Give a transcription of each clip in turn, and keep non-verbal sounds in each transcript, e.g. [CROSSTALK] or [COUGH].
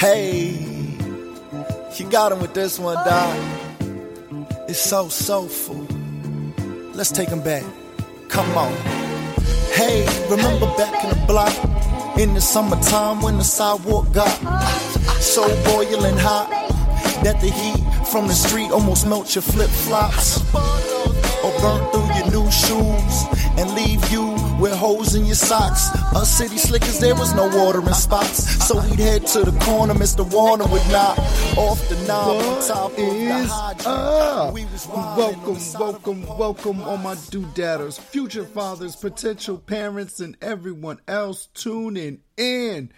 Hey, you got him with this one, Doc. It's so soulful. Let's take him back. Come on. Hey, remember back in the block in the summertime when the sidewalk got so boiling hot that the heat from the street almost melt your flip flops or burn through your new shoes and leave you with holes in your socks. Us city slickers, there was no watering spots, so we'd head to the corner. Mr. Warner would knock off the knob on top is up? We Welcome, welcome, welcome, all my doodadders, future fathers, potential parents, and everyone else tuning in.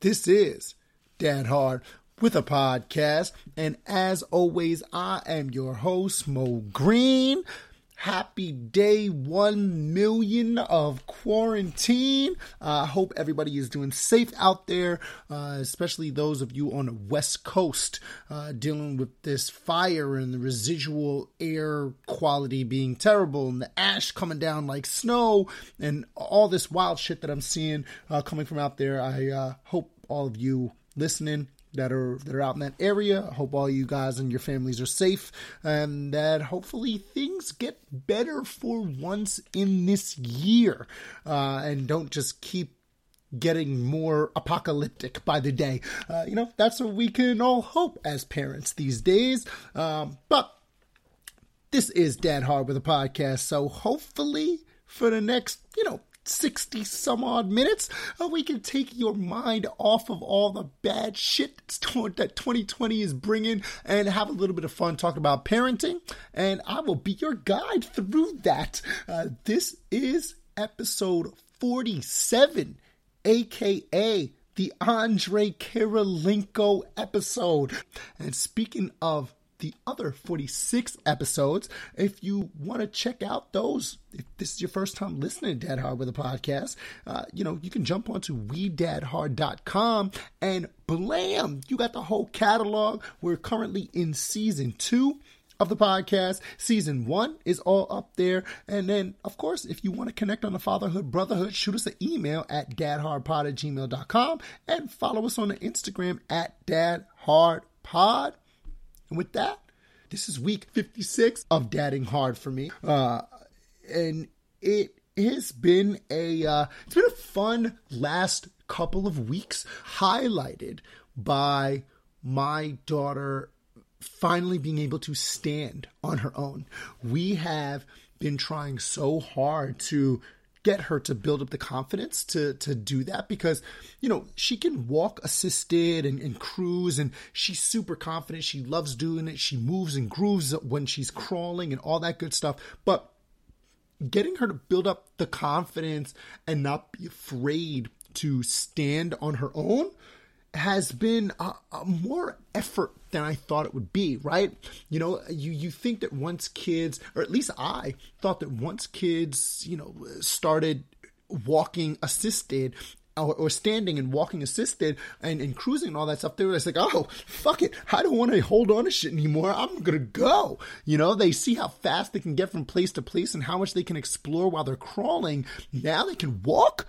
This is Dad Hard with a podcast, and as always, I am your host, Mo Green. Happy day one million of quarantine. I hope everybody is doing safe out there, uh, especially those of you on the West Coast uh, dealing with this fire and the residual air quality being terrible and the ash coming down like snow and all this wild shit that I'm seeing uh, coming from out there. I uh, hope all of you listening that are that are out in that area. I hope all you guys and your families are safe, and that hopefully things get better for once in this year, uh, and don't just keep getting more apocalyptic by the day. Uh, you know, that's what we can all hope as parents these days. Um, but this is Dad Hard with a podcast, so hopefully for the next, you know, 60 some odd minutes, uh, we can take your mind off of all the bad shit that 2020 is bringing and have a little bit of fun talking about parenting. And I will be your guide through that. Uh, this is episode 47, aka the Andre Karolinko episode. And speaking of the other 46 episodes. If you want to check out those, if this is your first time listening to Dad Hard with a podcast, uh, you know, you can jump onto WeDadHard.com and blam, you got the whole catalog. We're currently in season two of the podcast. Season one is all up there. And then, of course, if you want to connect on the fatherhood, brotherhood, shoot us an email at dadhardpod at gmail.com and follow us on the Instagram at dadhardpod. And with that, this is week 56 of Dadding Hard for me. Uh, and it has been a uh, it's been a fun last couple of weeks highlighted by my daughter finally being able to stand on her own. We have been trying so hard to get her to build up the confidence to to do that because you know she can walk assisted and, and cruise and she's super confident. She loves doing it. She moves and grooves when she's crawling and all that good stuff. But getting her to build up the confidence and not be afraid to stand on her own has been a, a, more effort than I thought it would be, right? You know, you, you think that once kids, or at least I thought that once kids, you know, started walking assisted or, or standing and walking assisted and, and cruising and all that stuff, they were just like, oh, fuck it. I don't want to hold on to shit anymore. I'm going to go. You know, they see how fast they can get from place to place and how much they can explore while they're crawling. Now they can walk.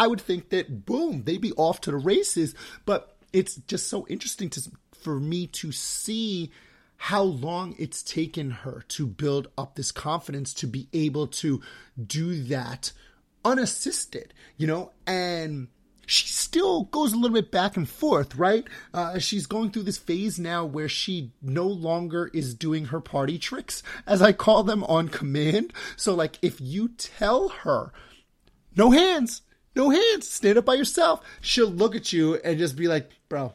I would think that boom, they'd be off to the races. But it's just so interesting to for me to see how long it's taken her to build up this confidence to be able to do that unassisted, you know, and she still goes a little bit back and forth, right? Uh, she's going through this phase now where she no longer is doing her party tricks, as I call them, on command. So, like, if you tell her, no hands, no hands, stand up by yourself, she'll look at you and just be like, bro,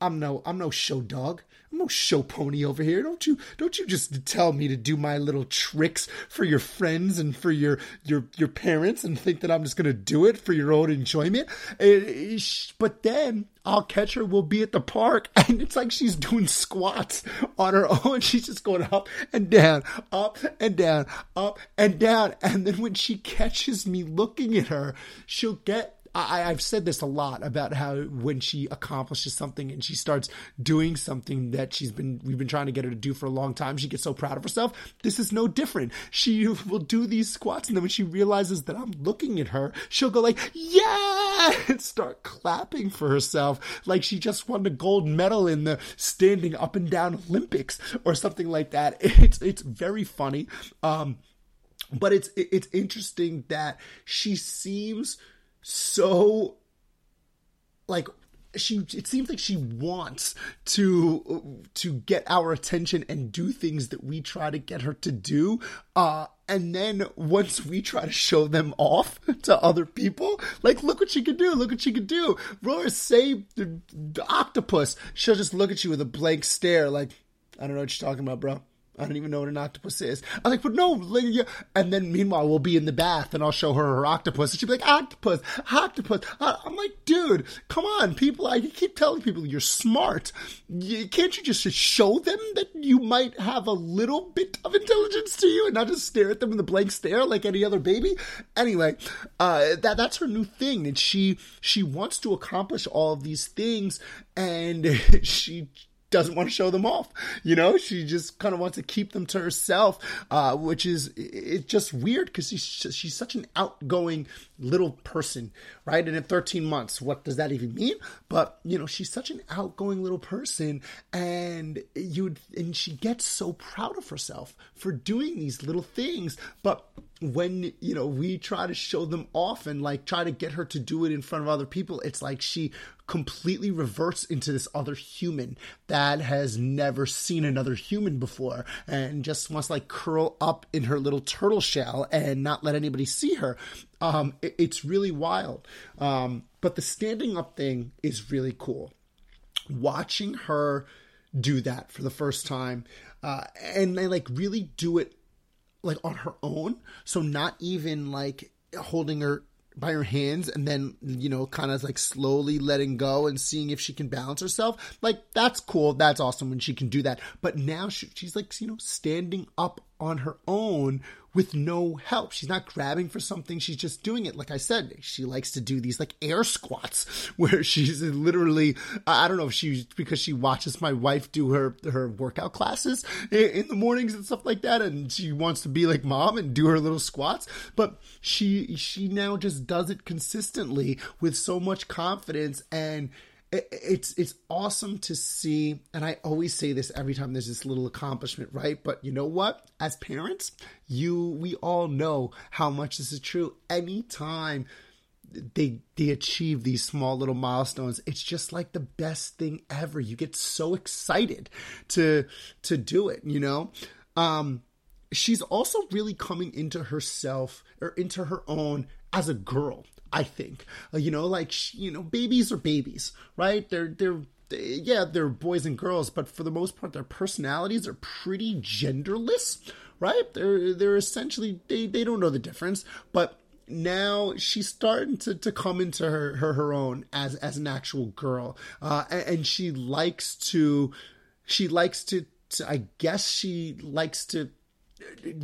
I'm no, I'm no show dog. I'm no show pony over here. Don't you don't you just tell me to do my little tricks for your friends and for your your your parents and think that I'm just gonna do it for your own enjoyment. Eh, but then I'll catch her. We'll be at the park, [LAUGHS] and it's like she's doing squats on her own. [LAUGHS] She's just going up and down, up and down, up and down. And then when she catches me looking at her, she'll get I, I've said this a lot about how when she accomplishes something and she starts doing something that she's been we've been trying to get her to do for a long time, she gets so proud of herself. This is no different. She [LAUGHS] will do these squats, and then when she realizes that I'm looking at her, she'll go like, "Yeah!" [LAUGHS] and start clapping for herself like she just won a gold medal in the standing up and down Olympics or something like that. [LAUGHS] It's it's very funny. Um, but it's it's interesting that she seems so like she it seems like she wants to to get our attention and do things that we try to get her to do uh and then once we try to show them off [LAUGHS] to other people like look what she can do look what she can do. Roar say the, the octopus. She'll just look at you with a blank stare like i don't know what you're talking about bro I don't even know what an octopus is. I'm like, but no, and then meanwhile we'll be in the bath and I'll show her her octopus and she'll be like, octopus, octopus. I'm like, dude, come on, people. I keep telling people you're smart. You, can't you just show them that you might have a little bit of intelligence to you and not just stare at them with a blank stare like any other baby? Anyway, uh, that that's her new thing, and she she wants to accomplish all of these things, and [LAUGHS] she doesn't want to show them off. You know, she just kind of wants to keep them to herself, uh, which is it's just weird because she's she's such an outgoing little person, right? And in 13 months, what does that even mean? But you know, she's such an outgoing little person, and you and she gets so proud of herself for doing these little things, but when you know we try to show them off and like try to get her to do it in front of other people it's like she completely reverts into this other human that has never seen another human before and just wants to like curl up in her little turtle shell and not let anybody see her. Um it, it's really wild. Um but the standing up thing is really cool. Watching her do that for the first time uh, and they like really do it like on her own. So not even like holding her by her hands and then you know kind of like slowly letting go and seeing if she can balance herself. Like that's cool. That's awesome when she can do that. But now she, she's like you know standing up on her own with no help. She's not grabbing for something, she's just doing it. Like I said, she likes to do these like air squats [LAUGHS] where she's literally I don't know if she's because she watches my wife do her her workout classes in the mornings and stuff like that and she wants to be like mom and do her little squats, but she she now just does it consistently with so much confidence and it's it's awesome to see and i always say this every time there's this little accomplishment right? But you know what? As parents you we all know how much this is true. Anytime they they achieve these small little milestones it's just like the best thing ever. You get so excited to to do it you know? Um she's also really coming into herself or into her own as a girl I think, uh, you know, like you know, babies are babies, right? They're they're they, yeah, they're boys and girls, but for the most part, their personalities are pretty genderless, right? They're they're essentially they they don't know the difference, but now she's starting to, to come into her, her her own as as an actual girl, uh, and, and she likes to she likes to, to I guess she likes to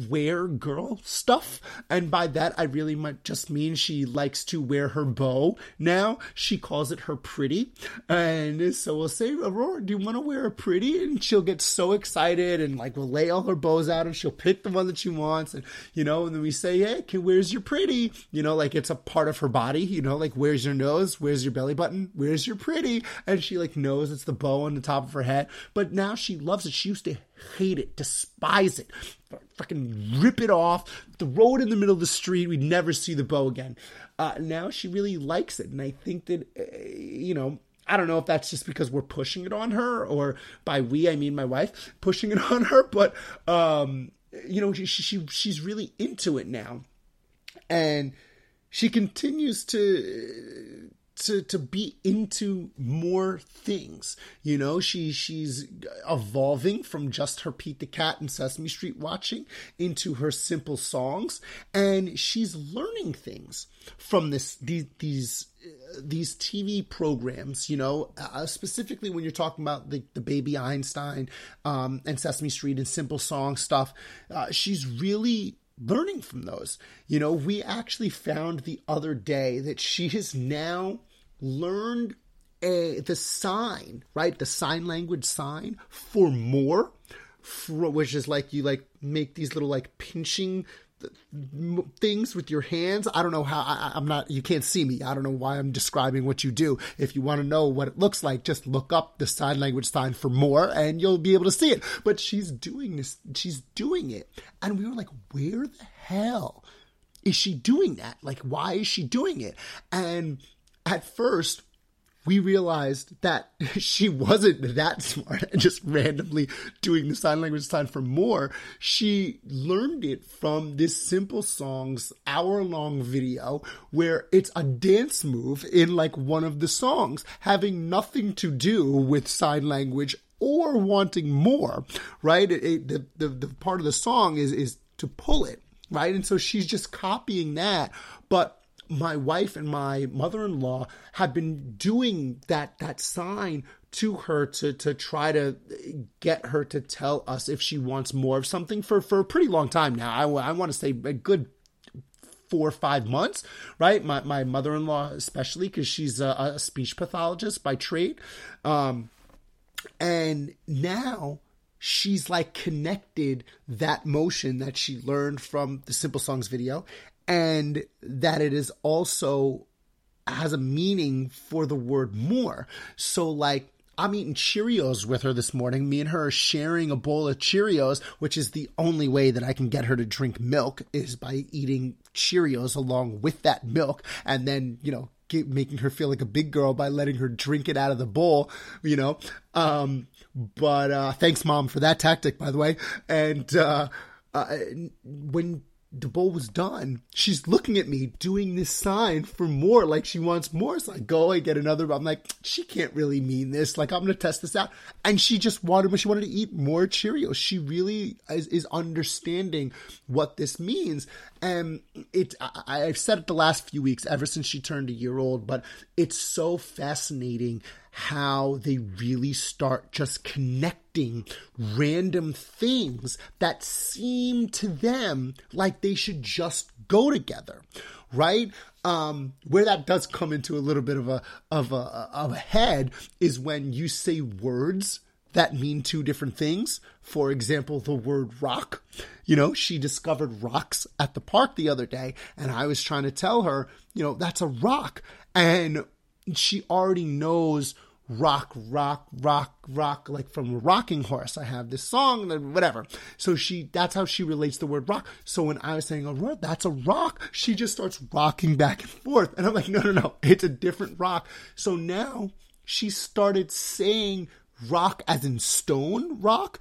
wear girl stuff. And by that i really might just mean she likes to wear her bow. Now she calls it her pretty. And so we'll say aurora do you want to wear a pretty? And she'll get so excited and like we'll lay all her bows out and she'll pick the one that she wants. And you know and then we say hey can, where's your pretty? You know like it's a part of her body you know like where's your nose? Where's your belly button? Where's your pretty? And she like knows it's the bow on the top of her head. But now she loves it. She used to hate it despise it fucking rip it off, throw it in the middle of the street. We'd never see the bow again. Uh, now she really likes it, and I think that uh, you know. I don't know if that's just because we're pushing it on her, or by we I mean my wife pushing it [LAUGHS] on her. But um, you know, she, she she's really into it now, and she continues to to to be into more things. You know, she she's evolving from just her Pete the Cat and Sesame Street watching into her simple songs, and she's learning things from this these these these TV programs, you know, uh, specifically when you're talking about the, the Baby Einstein um, and Sesame Street and Simple Song stuff, uh, she's really learning from those. You know, we actually found the other day that she has now learned a, the sign, right? The sign language sign for more, for, which is like you like make these little like pinching things with your hands. I don't know how I, am not, you can't see me. I don't know why I'm describing what you do. If you want to know what it looks like, just look up the sign language sign for more and you'll be able to see it. But she's doing this, she's doing it. And we were like, where the hell is she doing that? Like, why is she doing it? And at first, we realized that [LAUGHS] she wasn't that smart and just randomly doing the sign language sign for more. She learned it from this Simple Songs hour long video where it's a dance move in like one of the songs, having nothing to do with sign language or wanting more, right? It, it, the, the, the part of the song is, is to pull it, right? And so she's just copying that. But my wife and my mother-in-law have been doing that that sign to her to to try to get her to tell us if she wants more of something for for a pretty long time now. I, I want to say a good four or five months, right? My my mother-in-law especially because she's a, a, speech pathologist by trade, um, and now she's like connected that motion that she learned from the Simple Songs video and that it is also has a meaning for the word more. So like I'm eating Cheerios with her this morning. Me and her are sharing a bowl of Cheerios, which is the only way that I can get her to drink milk is by eating Cheerios along with that milk and then, you know, get, making her feel like a big girl by letting her drink it out of the bowl, you know. Um, but uh, thanks, mom, for that tactic, by the way. And uh, uh, when the bowl was done, she's looking at me doing this sign for more, like she wants more. So I go, I get another. I'm like, she can't really mean this. Like I'm gonna test this out. And she just wanted, she wanted to eat more Cheerios. She really is, is understanding what this means. And it, I, I've said it the last few weeks, ever since she turned a year old, but it's so fascinating how they really start just connecting random things that seem to them like they should just go together, right? Um, where that does come into a little bit of a of a of a head is when you say words that mean two different things. For example, the word rock. You know, she discovered rocks at the park the other day, and I was trying to tell her, you know, that's a rock. And she already knows rock, rock, rock, rock, like from rocking horse. I have this song, and whatever. So she, that's how she relates the word rock. So when I was saying, a oh, that's a rock, she just starts rocking back and forth. And I'm like, no, no, no, it's a different rock. So now she started saying rock as in stone rock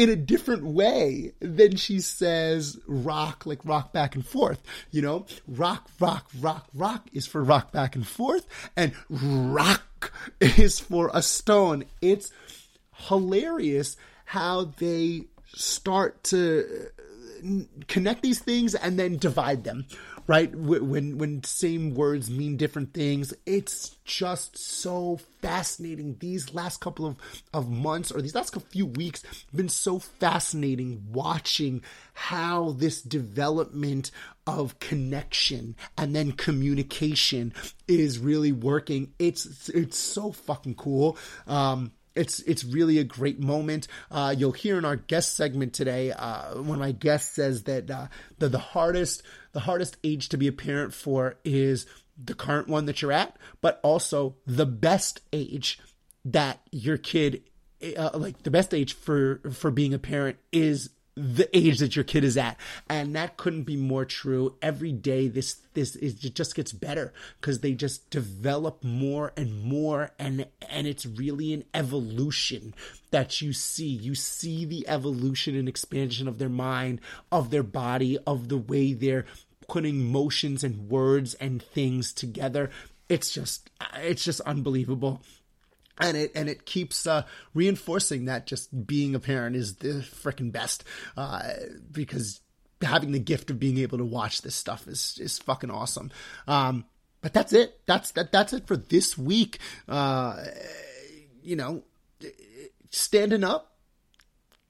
in a different way than she says rock, like rock back and forth. You know, rock, rock, rock, rock is for rock back and forth, and rock is for a stone. It's hilarious how they start to uh, connect these things and then divide them right? When when same words mean different things, it's just so fascinating. These last couple of, of months or these last few weeks been so fascinating watching how this development of connection and then communication is really working. It's it's so fucking cool. Um, it's it's really a great moment. Uh, you'll hear in our guest segment today, uh, one of my guests says that uh, the the hardest the hardest age to be a parent for is the current one that you're at, but also the best age that your kid, uh, like the best age for for being a parent is the age that your kid is at. And that couldn't be more true. Every day this this is it just gets better because they just develop more and more and and it's really an evolution that you see. You see the evolution and expansion of their mind of their body of the way they're putting motions and words and things together. It's just it's just unbelievable and it and it keeps uh, reinforcing that just being a parent is the freaking best uh, because having the gift of being able to watch this stuff is is fucking awesome. Um, but that's it. That's that. That's it for this week. Uh, you know, standing up,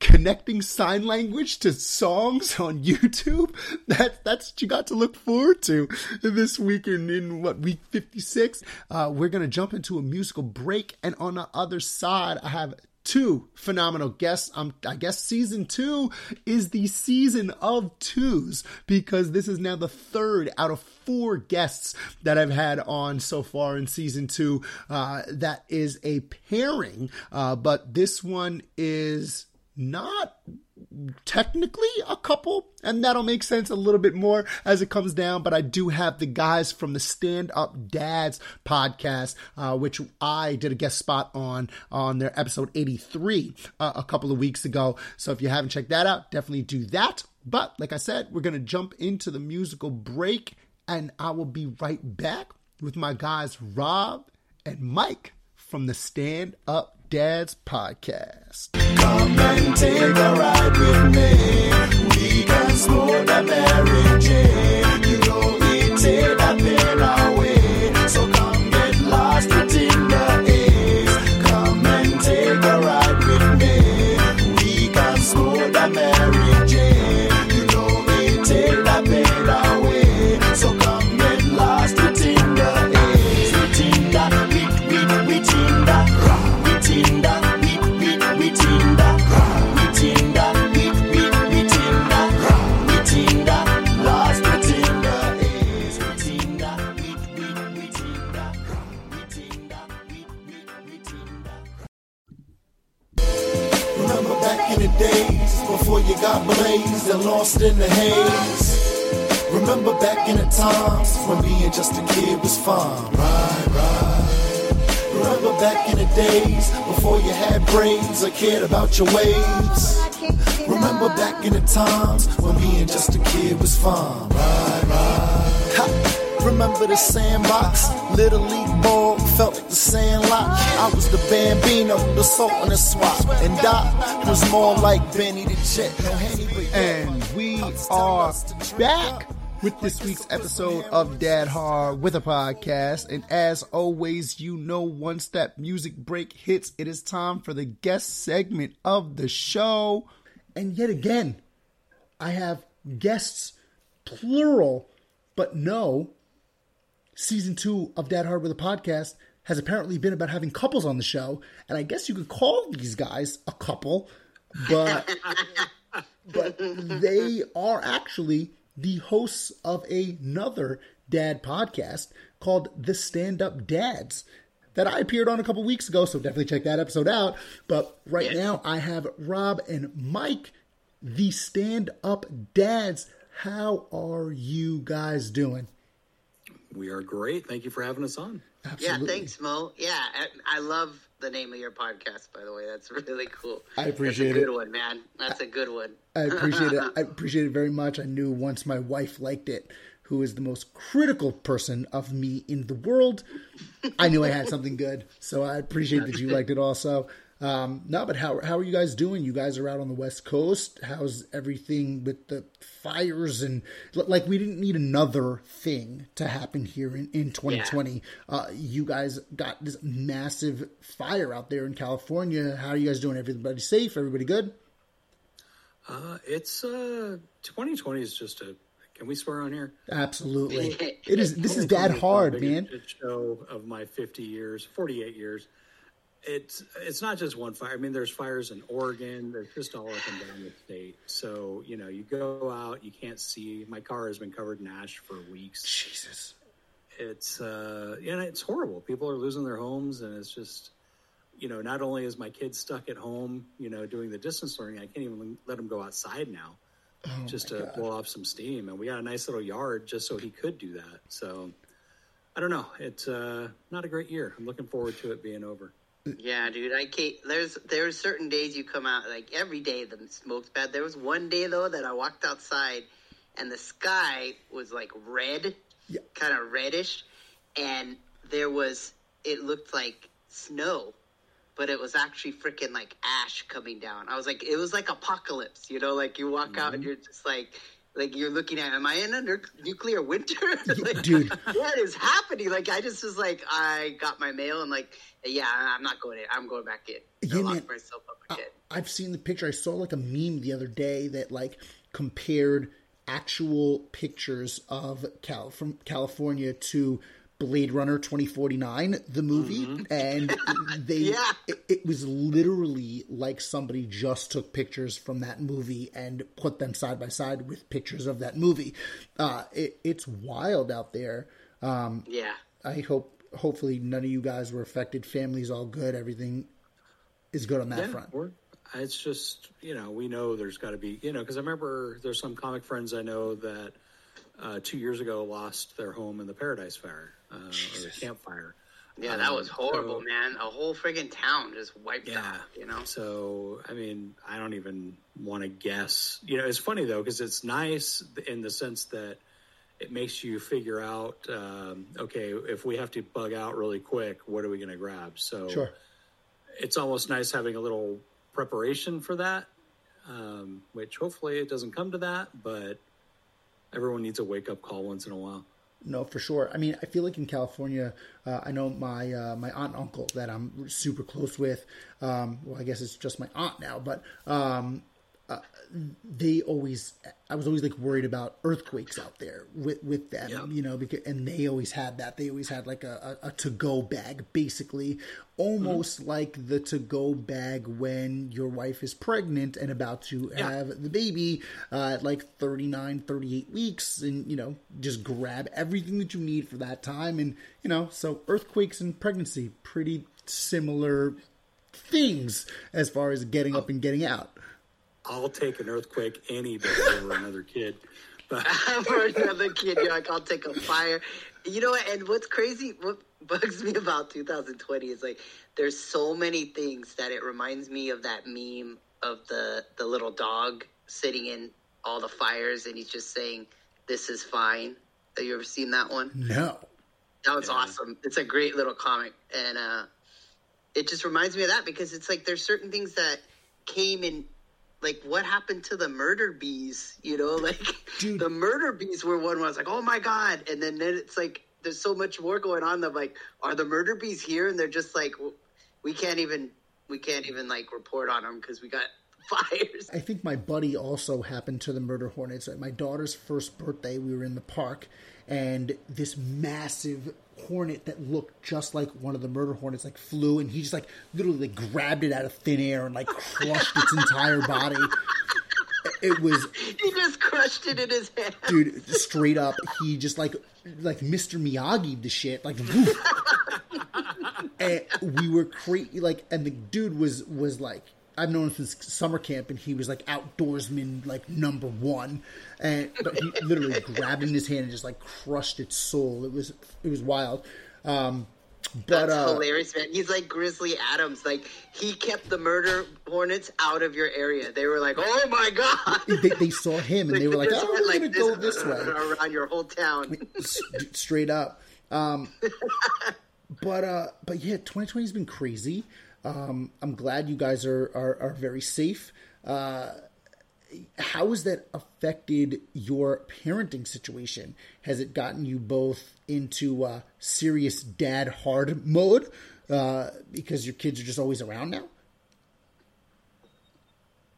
connecting sign language to songs on [LAUGHS] YouTube. That, that's what you got to look forward to this week in, in what, week 56. Uh, we're to jump into a musical break. And on the other side, I have two phenomenal guests. Um, I guess season two is the season of twos because this is now the third out of four guests that I've had on so far in season two. Uh, that is a pairing, uh, but this one is not technically a couple, and that'll make sense a little bit more as it comes down. But I do have the guys from the Stand Up Dads podcast, uh, which I did a guest spot on on their episode 83 uh, a couple of weeks ago. So if you haven't checked that out, definitely do that. But like I said, we're going to jump into the musical break, and I will be right back with my guys, Rob and Mike from the Stand Up Dads podcast. Come and take a ride with me. We can Jane. You know it take your ways. Remember back in the times when being just a kid was fun. Right, right. Ha. Remember the sandbox, little league ball, felt like the sandlot. I was the bambino, the salt and the swap, and Doc was more like Benny the Jet. No Henny, but And we are back with this week's episode of Dad Hard with a podcast. And as always, you know, once that music break hits, it is time for the guest segment of the show. And yet again, I have guests, plural, but no. Season two of Dad Hard with a podcast has apparently been about having couples on the show. And I guess you could call these guys a couple, but [LAUGHS] but they are actually the hosts of another dad podcast called The Stand Up Dads that I appeared on a couple weeks ago, so definitely check that episode out. But right now I have Rob and Mike, the Stand Up Dads. How are you guys doing? We are great. Thank you for having us on. Absolutely. Yeah, thanks, Mo. Yeah, I, I love the name of your podcast. By the way, that's really cool. I appreciate it. that's a it. Good one, man. That's a good one. I appreciate it. [LAUGHS] I appreciate it very much. I knew once my wife liked it, who is the most critical person of me in the world, I knew I had something good. So I appreciate that you liked it also. Um, no, but how how are you guys doing? You guys are out on the West Coast. How's everything with the fires and like we didn't need another thing to happen here in, in 2020. Uh, you guys got this massive fire out there in California. How are you guys doing? Everybody safe? Everybody good? Uh, it's uh, 2020 is just a. Can we swear on here? Absolutely. [LAUGHS] It is. This is dad hard, man. Show of my 50 years, 48 years. It's it's not just one fire. I mean, there's fires in Oregon. There's just all up and down the state. So you know, you go out, you can't see. My car has been covered in ash for weeks. Jesus. It's uh, and it's horrible. People are losing their homes, and it's just you know, not only is my kid stuck at home, you know, doing the distance learning, I can't even let him go outside now just to blow off some steam. And we got a nice little yard just so he could do that. So I don't know. It's uh, not a great year. I'm looking forward to it being over. Yeah, dude. I can't. There's there's certain days you come out like every day the smoke's bad. There was one day though that I walked outside, and the sky was like red, Yeah. kind of reddish, and there was it looked like snow, but it was actually freaking like ash coming down. I was like, it was like apocalypse, you know, like you walk out and mm-hmm. you're just like, like you're looking at, am I in a nu- nuclear winter? [LAUGHS] like, dude. what is happening? Like I just was like, I got my mail and like, yeah, I'm not going in. I'm going back in. Yeah, I man. myself up I- again. I've seen the picture. I saw like a meme the other day that like compared actual pictures of Cal from California to Blade Runner 2049, the movie, and [LAUGHS] they Yeah. it, it was literally like somebody just took pictures from that movie and put them side by side with pictures of that movie. Uh, it, it's wild out there. Um, yeah. I hope, hopefully, none of you guys were affected. Family's all good. Everything is good on that yeah, front. it's just you know we know there's got to be you know because I remember there's some comic friends I know that uh, two years ago lost their home in the Paradise Fire uh, or the Camp Fire. Yeah, that Um, was horrible, so- man. A whole friggin' town just wiped Yeah, out, you know? So I mean, I don't even want to guess. You know, it's funny though because it's nice in the sense that it makes you figure out. Um, okay, if we have to bug out really quick, what are we going to grab? So Sure. it's almost nice having a little preparation for that. Um, which hopefully it doesn't come to that, but everyone needs a wake up call once in a while. No, for sure. I mean, I feel like in California, uh, I know my uh, my aunt and uncle that I'm super close with. Um, well, I guess it's just my aunt now, but um, they always, I was always like worried about earthquakes out there with with them, Yeah. you know, because and they always had that. They always had like a, a, a to go bag, basically, almost like the to go bag when your wife is pregnant and about to Yeah. have the baby uh, at like 39, 38 weeks, and you know, just grab everything that you need for that time. And you know, so earthquakes and pregnancy, pretty similar things as far as getting up and getting out. I'll take an earthquake any day [LAUGHS] over another kid. But [LAUGHS] For another kid, you're like, I'll take a fire. You know? And what's crazy, what bugs me about 2020 is like, there's so many things that it reminds me of that meme of the the little dog sitting in all the fires and he's just saying, "This is fine." Have you ever seen that one? No. That was Yeah. awesome. It's a great little comic, and uh, it just reminds me of that because it's like there's certain things that came in. Like what happened to the murder bees? You know, [LAUGHS] like Dude. the murder bees were one where I was like, oh my god, and then then it's like there's so much more going on. That like, are the murder bees here? And they're just like, we can't even we can't even like report on them because we got [LAUGHS] fires. I think my buddy also happened to the murder hornets. At my daughter's first birthday, we were in the park, and this massive hornet that looked just like one of the murder hornets like flew, and he just like literally like, grabbed it out of thin air and like crushed its entire body. It was he just crushed it in his hand. dude straight up he just like like mr miyagi the shit like [LAUGHS] and we were crazy like and the dude was was like I've known him since summer camp, and he was like outdoorsman, like number one, and but he literally grabbed in his hand and just like crushed its soul. It was it was wild, um, but That's uh, hilarious, man. He's like Grizzly Adams. Like he kept the murder hornets out of your area. They were like, "Oh my god!" they, they saw him and they were like, "Oh, we're gonna go this way." [LAUGHS] around your whole town. Straight up. Um, [LAUGHS] but uh, but yeah, 2020 has been crazy. Um, I'm glad you guys are are, are very safe. Uh, how has that affected your parenting situation? Has it gotten you both into uh, serious dad hard mode uh, because your kids are just always around now?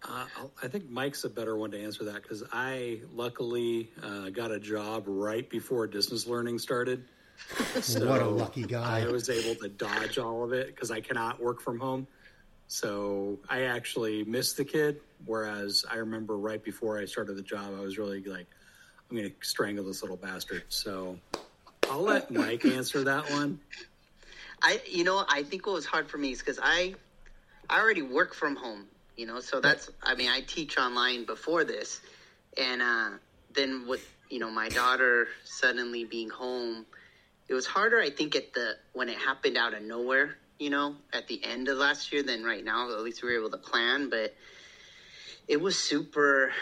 Uh, I'll- think Mike's a better one to answer that because I luckily uh, got a job right before distance learning started. [LAUGHS] So What a lucky guy. I was able to dodge all of it because I cannot work from home. So I actually missed the kid. Whereas I remember right before I started the job, I was really like, I'm going to strangle this little bastard. So I'll let Mike answer that one. I, you know, I think what was hard for me is because I, I already work from home. You know, so that's. I mean, I teach online before this, and uh, then with you know my daughter suddenly being home, it was harder. I think at the when it happened out of nowhere. You know, at the end of last year than right now. At least we were able to plan, but it was super.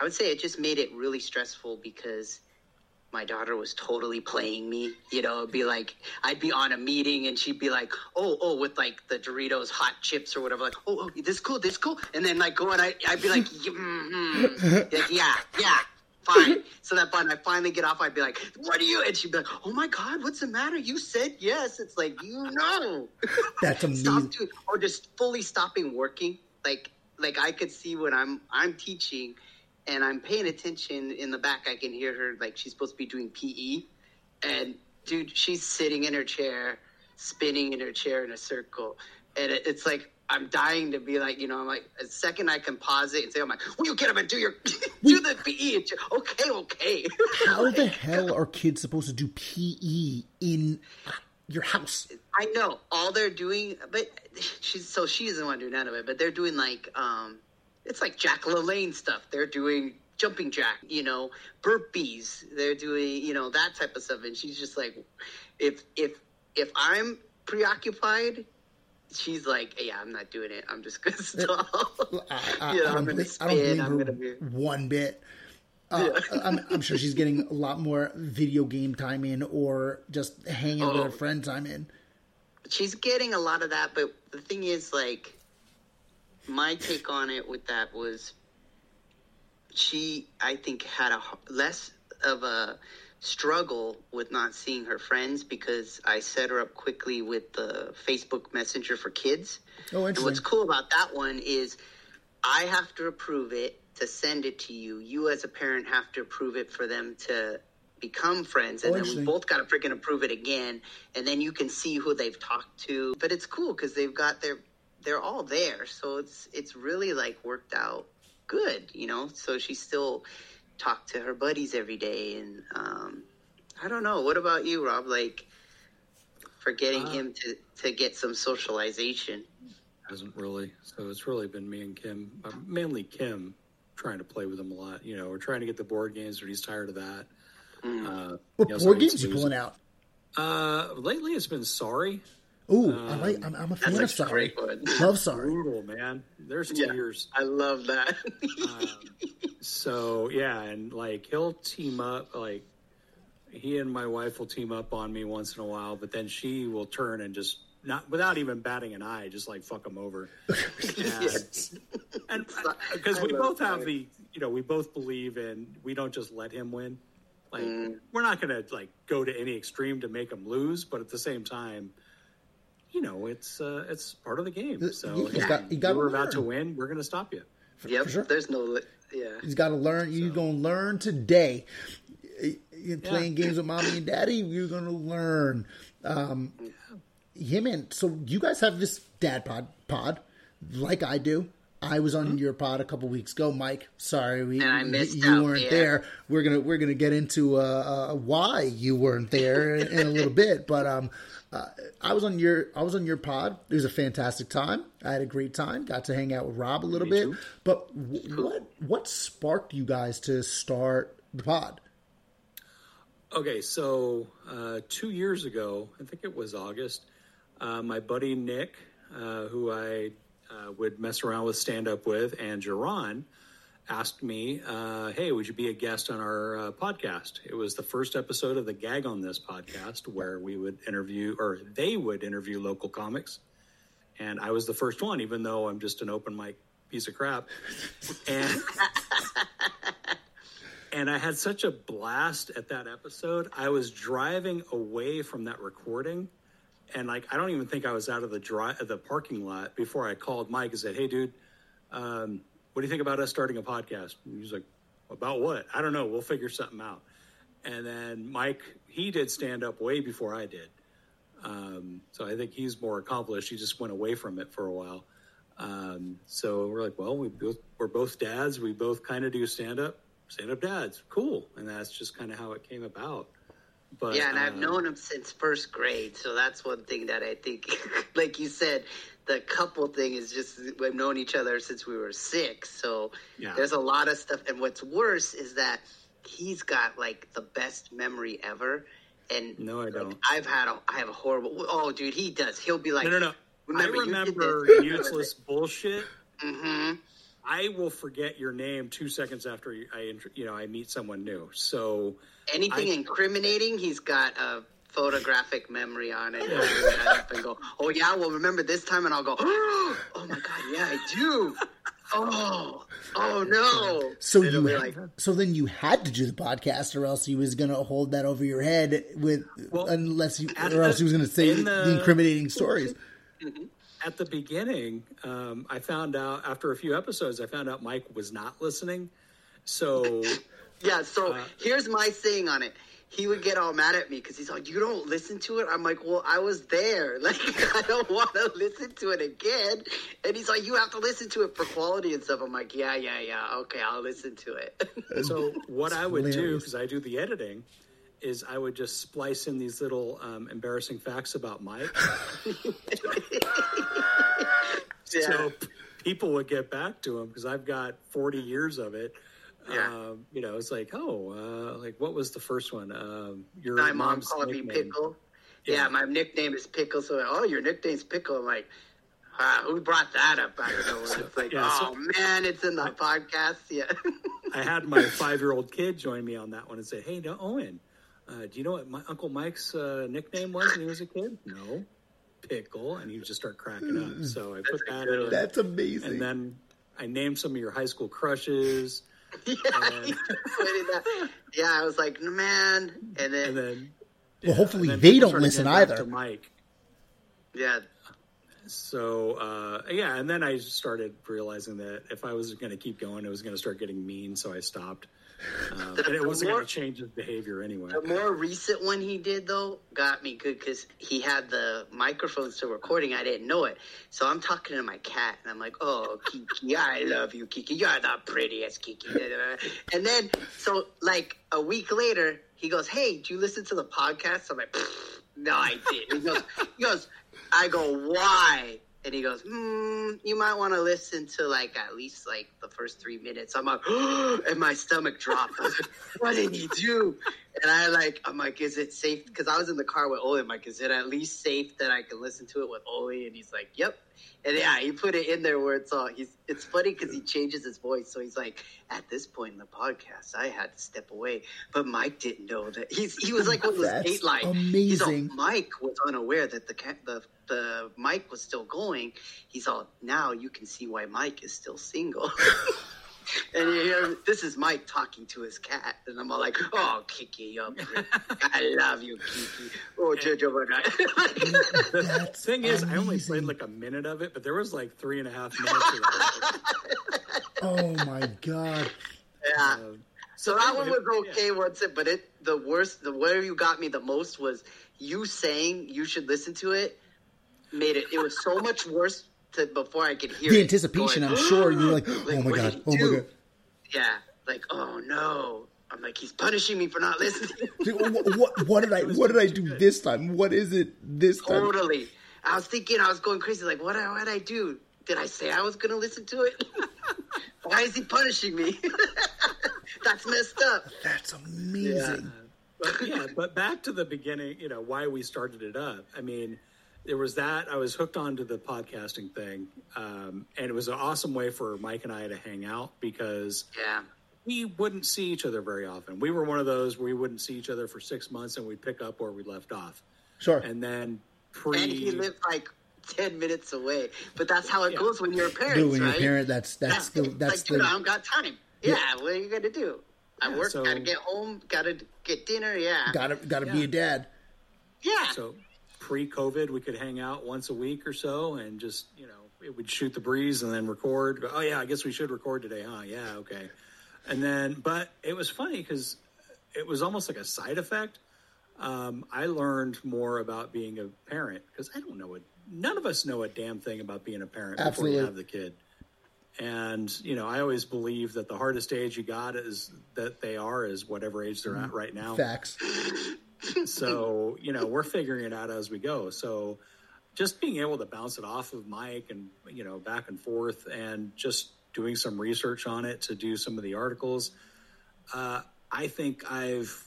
I would say it just made it really stressful because my daughter was totally playing me. You know, it'd be like I'd be on a meeting and she'd be like, "Oh, oh," with like the Doritos hot chips or whatever. Like, "Oh, oh this cool, this cool," and then like going, I, I'd be like, "Mm-hmm." like, "Yeah, yeah." Fine. so that when I finally get off, I'd be like, what are you? And she'd be like, oh my God, what's the matter? You said yes. It's like, you know. [LAUGHS] That's Stop amazing. doing, or just fully stopping working. Like, like I could see when I'm, I'm teaching and I'm paying attention in the back, I can hear her, like she's supposed to be doing PE. And dude, she's sitting in her chair, spinning in her chair in a circle. And it, it's like, I'm dying to be like, you know, I'm like, a second I can pause it and say, I'm like, will you get up and do your, [LAUGHS] do the PE? Okay, okay. How the hell are kids supposed to do PE in your house? I know all they're doing, but she's so she doesn't want to do none of it. But they're doing like um, it's like Jack LaLanne stuff. They're doing jumping jack, you know, burpees. They're doing you know that type of stuff. And she's just like, if if if I'm preoccupied, she's like, yeah, I'm not doing it. I'm just gonna [LAUGHS] stall. I, I, You know, I I'm don't, gonna believe, I don't spin, I'm gonna be- one bit. Uh, I'm, I'm sure she's getting a lot more video game time in or just hanging with Oh. her friend time in. she's getting a lot of that but the thing is like my take on it with that was she i think had a less of a struggle with not seeing her friends because i set her up quickly with the facebook messenger for kids Oh, and what's cool about that one is I have to approve it to send it to you. You as a parent have to approve it for them to become friends, and Oh, then we both got to freaking approve it again, and then you can see who they've talked to. But it's cool because they've got their they're all there, so it's it's really like worked out good, you know. So she's still talked to her buddies every day, and um, I don't know. What about you, Rob? Like for getting Uh, him to to get some socialization. hasn't really. So it's really been me and Kim, uh, mainly Kim, trying to play with him a lot. You know, we're trying to get the board games, but he's tired of that. Uh, What he also board games you pulling out? Uh, lately, it's been Sorry. Ooh, I um, like. I'm, I'm a fan That's of a Sorry. great one. [LAUGHS] Love Sorry. Brutal, man. There's Yeah. tears. I love that. Um, so yeah, and like he'll team up. Like he and my wife will team up on me once in a while, but then she will turn and just not without even batting an eye, just like fuck him over. [LAUGHS] and because [LAUGHS] uh, we both have that. the, you know, we both believe in we don't just let him win. Like Mm. we're not gonna like go to any extreme to make him lose, but at the same time. You know, it's uh, it's part of the game. So He's hey, got- he got we're to about to win. We're going to stop you. yep. sure. There's no. Yeah. He's got to learn. You're going to learn today. You're playing games with mommy and daddy. You're going to learn. Um, him and so you guys have this dad pod pod like I do. I was on your pod a couple weeks ago, Mike. Sorry, we, And I missed you out, weren't yeah. there. We're gonna we're gonna get into uh, uh, why you weren't there in, in a little bit, but um, uh, I was on your I was on your pod. It was a fantastic time. I had a great time. Got to hang out with Rob a little Me bit. too. But w- what what sparked you guys to start the pod? Okay, so uh, two years ago, I think it was August, uh, my buddy Nick, uh, who I uh, would mess around with, stand up with, and Jerron asked me, uh, "Hey, would you be a guest on our uh, podcast?" It was the first episode of the Gag on This podcast, where we would interview, or they would interview local comics, and I was the first one, even though I'm just an open mic piece of crap, and. [LAUGHS] and I had such a blast at that episode. I was driving away from that recording, and like I don't even think I was out of the dri- the parking lot before I called Mike and said, "Hey, dude, um, what do you think about us starting a podcast?" And he's like, "About what? I don't know. We'll figure something out." And then Mike, he did stand up way before I did, um, so I think he's more accomplished. He just went away from it for a while. Um, so we're like, well, we both, we're both dads. We both kind of do stand up, stand up dads. Cool. And that's just kind of how it came about. But Yeah, and I've um, known him since first grade, so that's one thing that I think, [LAUGHS] like you said, the couple thing is just we've known each other since we were six. So Yeah. there's a lot of stuff, and what's worse is that he's got like the best memory ever. And No, I don't. I've had a, I have a horrible. Oh, dude, he does. He'll be like, no, no, no. Remember, I remember [LAUGHS] useless bullshit. Mm-hmm. I will forget your name two seconds after I, you know, I meet someone new. So Anything I- incriminating, he's got a photographic memory on it. He'll bring that up and go, "Oh yeah, well remember this time?" And I'll go, [GASPS] "Oh my god, yeah, I do." [LAUGHS] Oh, oh no! So And you, we're so then you had to do the podcast, or else he was going to hold that over your head with, Well, unless you, or else the- he was going to say in the, the- incriminating stories. Mm-hmm. At the beginning, um, I found out after a few episodes, I found out Mike was not listening. So [LAUGHS] Yeah, so Uh, here's my saying on it. He would get all mad at me because he's like, "You don't listen to it." I'm like, "Well, I was there. [LAUGHS] Like, I don't want to listen to it again." And he's like, "You have to listen to it for quality and stuff." I'm like, "Yeah, yeah, yeah. Okay, I'll listen to it." So [LAUGHS] what I would do, because I do the editing, is I would just splice in these little um, embarrassing facts about Mike, [LAUGHS] yeah. so p- people would get back to him because I've got 40 years of it. Yeah. Um, you know, it's like, oh, uh, like what was the first one? Um, your my mom called me. Pickle. Yeah. Yeah. my nickname is Pickle. So, oh, your nickname's Pickle. I'm like, uh, who brought that up out of nowhere? It's like, yeah, oh so- man, it's in the podcast. Yeah. [LAUGHS] I had my five-year-old kid join me on that one and say, "Hey, no, Owen, uh, do you know what my Uncle Mike's uh, nickname was when he was a kid?" [LAUGHS] No, Pickle, and he would just start cracking up. So I put that in, one. That's amazing. and then I named some of your high school crushes, [LAUGHS] yeah, And- you put in that. yeah, I was like, man. And then, and then well, hopefully and then they don't listen either. To Mike. yeah, So uh, yeah, and then I started realizing that if I was going to keep going, it was going to start getting mean. So I stopped, um, and it wasn't going to change his behavior anyway. The more recent one he did though got me good because he had the microphone still recording. I didn't know it, so I'm talking to my cat and I'm like, "Oh, Kiki, I love you, Kiki. You're the prettiest, Kiki." And then, so like a week later, he goes, "Hey, do you listen to the podcast?" I'm like, "No, I didn't." He goes, "He goes." I go, "Why?" And he goes, hmm, you might want to listen to like at least like the first three minutes. I'm like, [GASPS] and my stomach dropped. Like, what did he do? And I like, I'm like, is it safe? Because I was in the car with Oli. I'm like, is it at least safe that I can listen to it with Oli? And he's like, yep. And yeah, he put it in there where it's all. He's. It's funny because he changes his voice. So he's like, at this point in the podcast, I had to step away, but Mike didn't know that. He's. He was like one of those eight like. He's all, amazing. Mike was unaware that the the the mic was still going. He's all now you can see why Mike is still single. [LAUGHS] and you hear this is Mike talking to his cat, and I'm all like, "Oh, Kiki, you're [LAUGHS] pretty. I love you, Kiki. Oh, Jojo, The [LAUGHS] That's [LAUGHS] thing is, I only played like a minute of it, but there was like three and a half minutes of that. Oh my god! yeah." Um, So that one anyway, was yeah. okay once it, but it the worst, the where you got me the most was you saying you should listen to it. Made it. It was so much worse to before I could hear The it anticipation, going, I'm sure you're like, [GASPS] oh Like, oh my god, did he oh my god. Yeah, like oh no. I'm like he's punishing me for not listening. [LAUGHS] What, what, what did I [LAUGHS] what did I do this time? What is it this time? totally. I was thinking I was going crazy. Like what? What did I do? Did I say I was gonna listen to it? [LAUGHS] Why is he punishing me? That's messed up. That's amazing. but yeah, but back to the beginning, you know, why we started it up. I mean, there was that. I was hooked onto the podcasting thing, um, and it was an awesome way for Mike and I to hang out because Yeah. we wouldn't see each other very often. We were one of those where we wouldn't see each other for six months and we'd pick up where we left off. Sure. And then pre, And he lived like ten minutes away. But that's how it Yeah. goes when you're a parent, Dude, when you're right? a parent, that's that's Yeah. the that's like, dude, I the don't got time. Yeah, what are you gonna do? I Yeah, work, so- gotta get home, gotta get dinner. Yeah, gotta gotta be a dad. yeah. so pre-COVID, we could hang out once a week or so and just you know it would shoot the breeze and then record. Oh yeah, I guess we should record today, huh? Yeah, okay. And then, but it was funny because it was almost like a side effect. Um, I learned more about being a parent because I don't know it. None of us know a damn thing about being a parent Absolutely. before you have the kid. And you know, I always believe that the hardest age you got is that they are is whatever age they're at right now Facts. [LAUGHS] so you know we're figuring it out as we go so just being able to bounce it off of mike and you know back and forth and just doing some research on it to do some of the articles uh, i think i've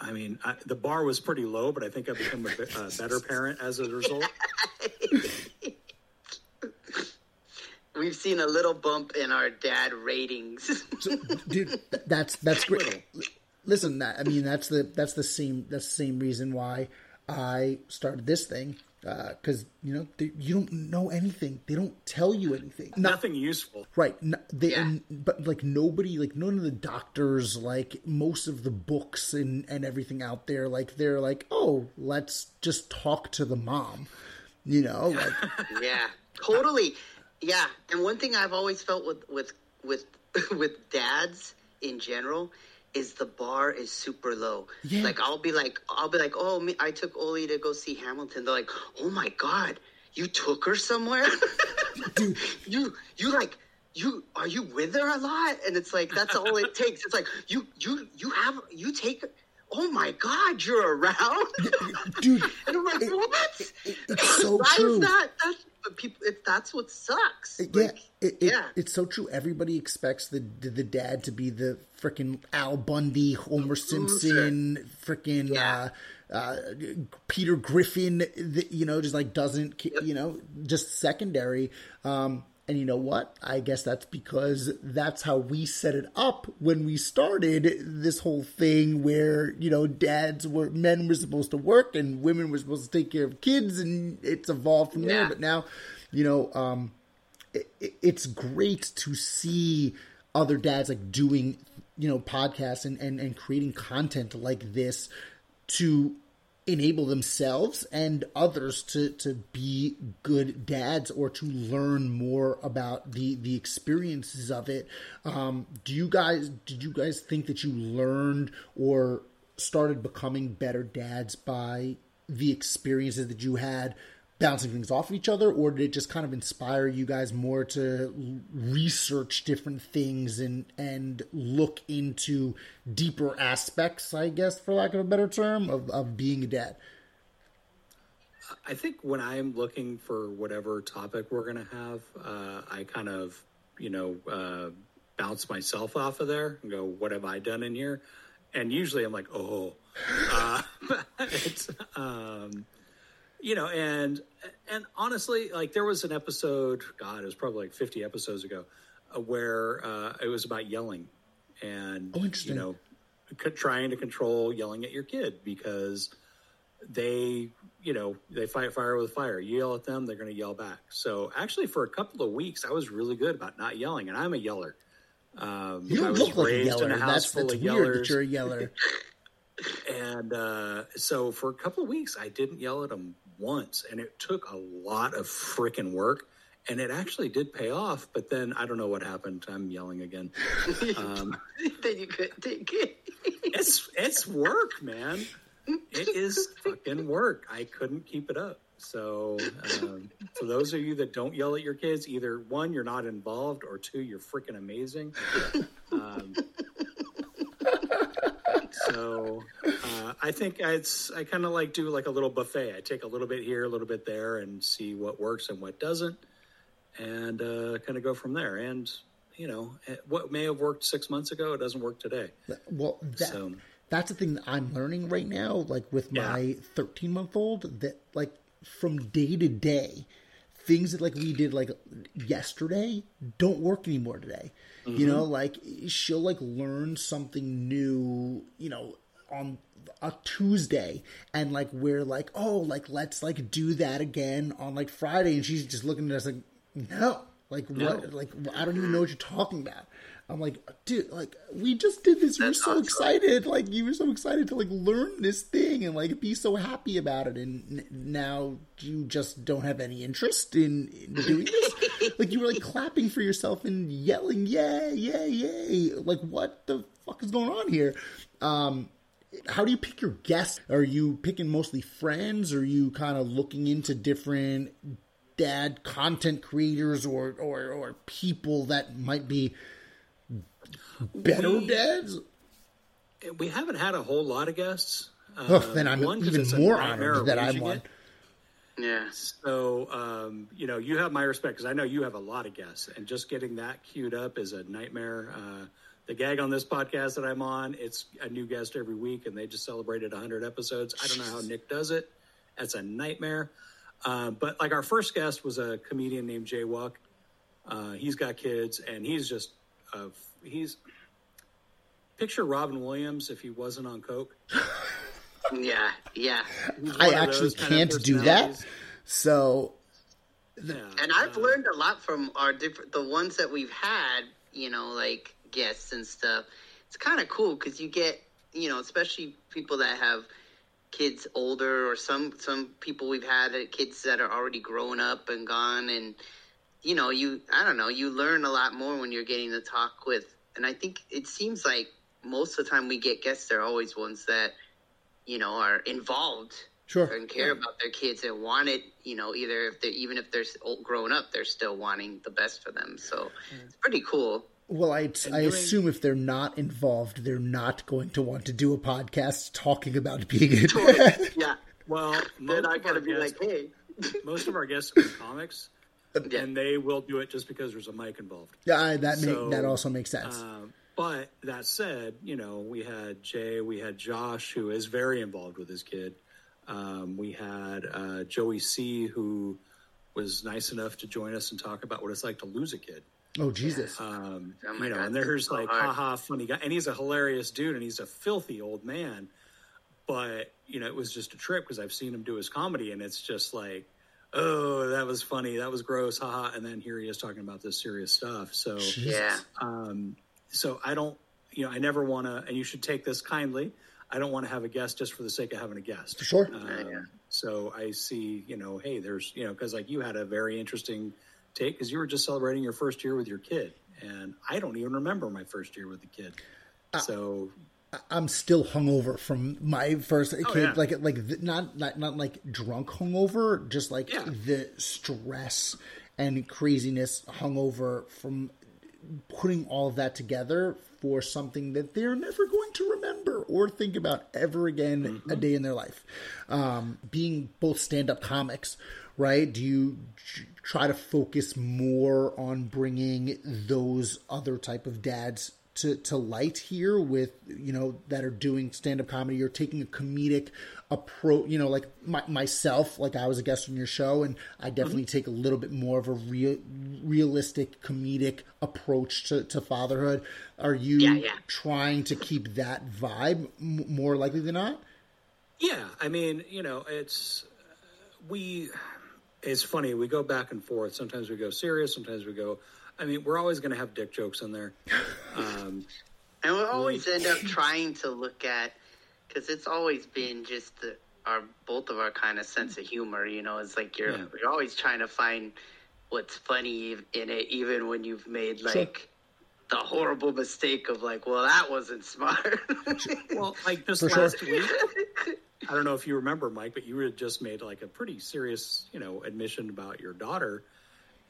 i mean I, the bar was pretty low but i think i've become a, a better parent as a result [LAUGHS] We've seen a little bump in our dad ratings. So, dude, that's that's great. Listen, that, I mean, that's the that's the same that's the same reason why I started this thing uh, because you know they, you don't know anything. They don't tell you anything. Not- Nothing useful. Right. n they, Yeah. and, but like nobody, like none of the doctors, like most of the books and, and everything out there, like they're like, oh, let's just talk to the mom. You know, [LAUGHS] like, yeah, totally. Yeah, and one thing I've always felt with with with [LAUGHS] with dads in general is the bar is super low. Yeah. Like I'll be like I'll be like, oh, me, I took Oli to go see Hamilton. They're like, oh my god, you took her somewhere, [LAUGHS] dude, you you like. You are you with her a lot? And it's like that's all it takes. It's like you you you have you take oh my god, you're around. [LAUGHS] dude, [LAUGHS] and I'm like, what? it- it's [LAUGHS] so Why true. is that? That's but people. It, that's what sucks. It- yeah, Like, it, yeah. it's so true. Everybody expects the the, the dad to be the freaking Al Bundy, Homer Simpson, freaking Yeah. uh, uh, Peter Griffin. That you know, just like doesn't ca- you know, just secondary. Um, and you know what? I guess that's because that's how we set it up when we started this whole thing where, you know, dads were, men were supposed to work and women were supposed to take care of kids and it's evolved from there. But now, you know, um, it, it's great to see other dads like doing you know podcasts and, and and creating content like this to enable themselves and others to to be good dads or to learn more about the the experiences of it. Um do you guys did you guys think that you learned or started becoming better dads by the experiences that you had bouncing things off of each other, or did it just kind of inspire you guys more to research different things and and look into deeper aspects, I guess, for lack of a better term, of, of being a dad? I think when I'm looking for whatever topic we're going to have, uh, I kind of, you know, uh, bounce myself off of there and go, what have I done in here? And usually I'm like, oh, uh, [LAUGHS] it's, um, you know, and, and honestly, like there was an episode, God, it was probably like 50 episodes ago, uh, where uh, it was about yelling and, Oh, you know, c- trying to control yelling at your kid because they you know they fight fire with fire. You yell at them they're going to yell back. So actually for a couple of weeks i was really good about not yelling and i'm a yeller. Um, You don't was look like a yeller. a That's that's weird that you're a yeller. [LAUGHS] and uh, so for a couple of weeks i didn't yell at them once and it took a lot of freaking work and it actually did pay off but then i don't know what happened i'm yelling again [LAUGHS] um, [LAUGHS] then you couldn't take it. it's it's work, man. It is fucking work. I couldn't keep it up. So, um, for those of you that don't yell at your kids, either one, you're not involved, or two, you're freaking amazing. [LAUGHS] Um, so, uh, I think it's I kind of like do like a little buffet. I take a little bit here, a little bit there, and see what works and what doesn't, and uh, kind of go from there. And you know, what may have worked six months ago, it doesn't work today. Well, that, So- that's the thing that I'm learning right now. Like with my 13 month old, that like from day to day, things that like we did like yesterday don't work anymore today. You know, mm-hmm. like she'll like learn something new. You know, on a Tuesday, and like we're like, oh, like let's like do that again on like Friday, and she's just looking at us like, no, like what? Like I don't even know what you're talking about. I'm like, dude, like we just did this. You were so excited, like you were so excited to like learn this thing and like be so happy about it, and n- now you just don't have any interest in, in doing this. [LAUGHS] like you were like clapping for yourself and yelling, yay, yay, yay! Like what the fuck is going on here? Um, how do you pick your guests? Are you picking mostly friends? Or are you kind of looking into different dad content creators or or, or people that might be better We- dads? We haven't had a whole lot of guests. Uh, Oh, then I'm one, 'cause even more nightmare honored that I'm arranging one. Yeah. So, um, you know, you have my respect because I know you have a lot of guests, and just getting that queued up is a nightmare. Uh, the gag on this podcast that I'm on, it's a new guest every week, and they just celebrated 100 episodes. I don't know how Nick does it. That's a nightmare. Uh, but like our first guest was a comedian named Jay Wuck. Uh, he's got kids, and he's just uh, he's picture Robin Williams if he wasn't on coke. [LAUGHS] Yeah. Yeah. I actually those kind of can't do that. personalities. So Yeah. And I've uh, learned a lot from our different the ones that we've had, you know, like guests and stuff. It's kind of cool because you get, you know, especially people that have kids older or some some people we've had kids that are already grown up and gone and you know you i don't know you learn a lot more when you're getting to talk with and i think it seems like most of the time we get guests they're always ones that you know are involved Sure. and care about their kids and want it you know either if they're even if they're old, grown up they're still wanting the best for them. So it's pretty cool. Well, I, I assume if they're not involved, they're not going to want to do a podcast talking about being a yeah. Well, they're most not of our gonna be guests- like hey. most of our guests [LAUGHS] are comics, Yeah. and they will do it just because there's a mic involved. Yeah, that make, that also makes sense. Um, but that said, you know, we had Jay, we had Josh, who is very involved with his kid. Um, we had uh, Joey C, who was nice enough to join us and talk about what it's like to lose a kid. oh Jesus! Um, Oh you know, God, and there's so like, hard. haha, funny guy, and he's a hilarious dude, and he's a filthy old man. But you know, it was just a trip because I've seen him do his comedy, and it's just like, oh, that was funny, that was gross, haha, and then here he is talking about this serious stuff. So, yeah um, so I don't, you know, I never want to, and you should take this kindly. I don't want to have a guest just for the sake of having a guest. For sure. Um, Yeah. So I see, you know, hey, there's, you know, because like you had a very interesting take because you were just celebrating your first year with your kid, and I don't even remember my first year with the kid. Uh, so I'm still hungover from my first kid. Oh, yeah. Like like not not not like drunk hungover, just like Yeah. the stress and craziness hungover from putting all of that together for something that they're never going to remember or think about ever again Mm-hmm. a day in their life. Um, being both stand up comics, right? Do you try to focus more on bringing those other type of dads to, to light here with you know that are doing stand up comedy you're taking a comedic approach you know like my, myself like I was a guest on your show and I definitely mm-hmm. take a little bit more of a real realistic comedic approach to, to fatherhood are you Yeah, yeah. trying to keep that vibe m- more likely than not yeah, I mean, you know, it's we. It's funny. We go back and forth. Sometimes we go serious. Sometimes we go. I mean, we're always going to have dick jokes in there. [LAUGHS] Um, And we'll always end up trying to look at because it's always been just the, our both of our kind of sense of humor. You know, it's like you're Yeah. you're always trying to find what's funny in it, even when you've made like the horrible mistake of like, well, that wasn't smart. Well, [LAUGHS] like this For sure. last week, [LAUGHS] I don't know if you remember, Mike, but you had just made like a pretty serious, you know, admission about your daughter,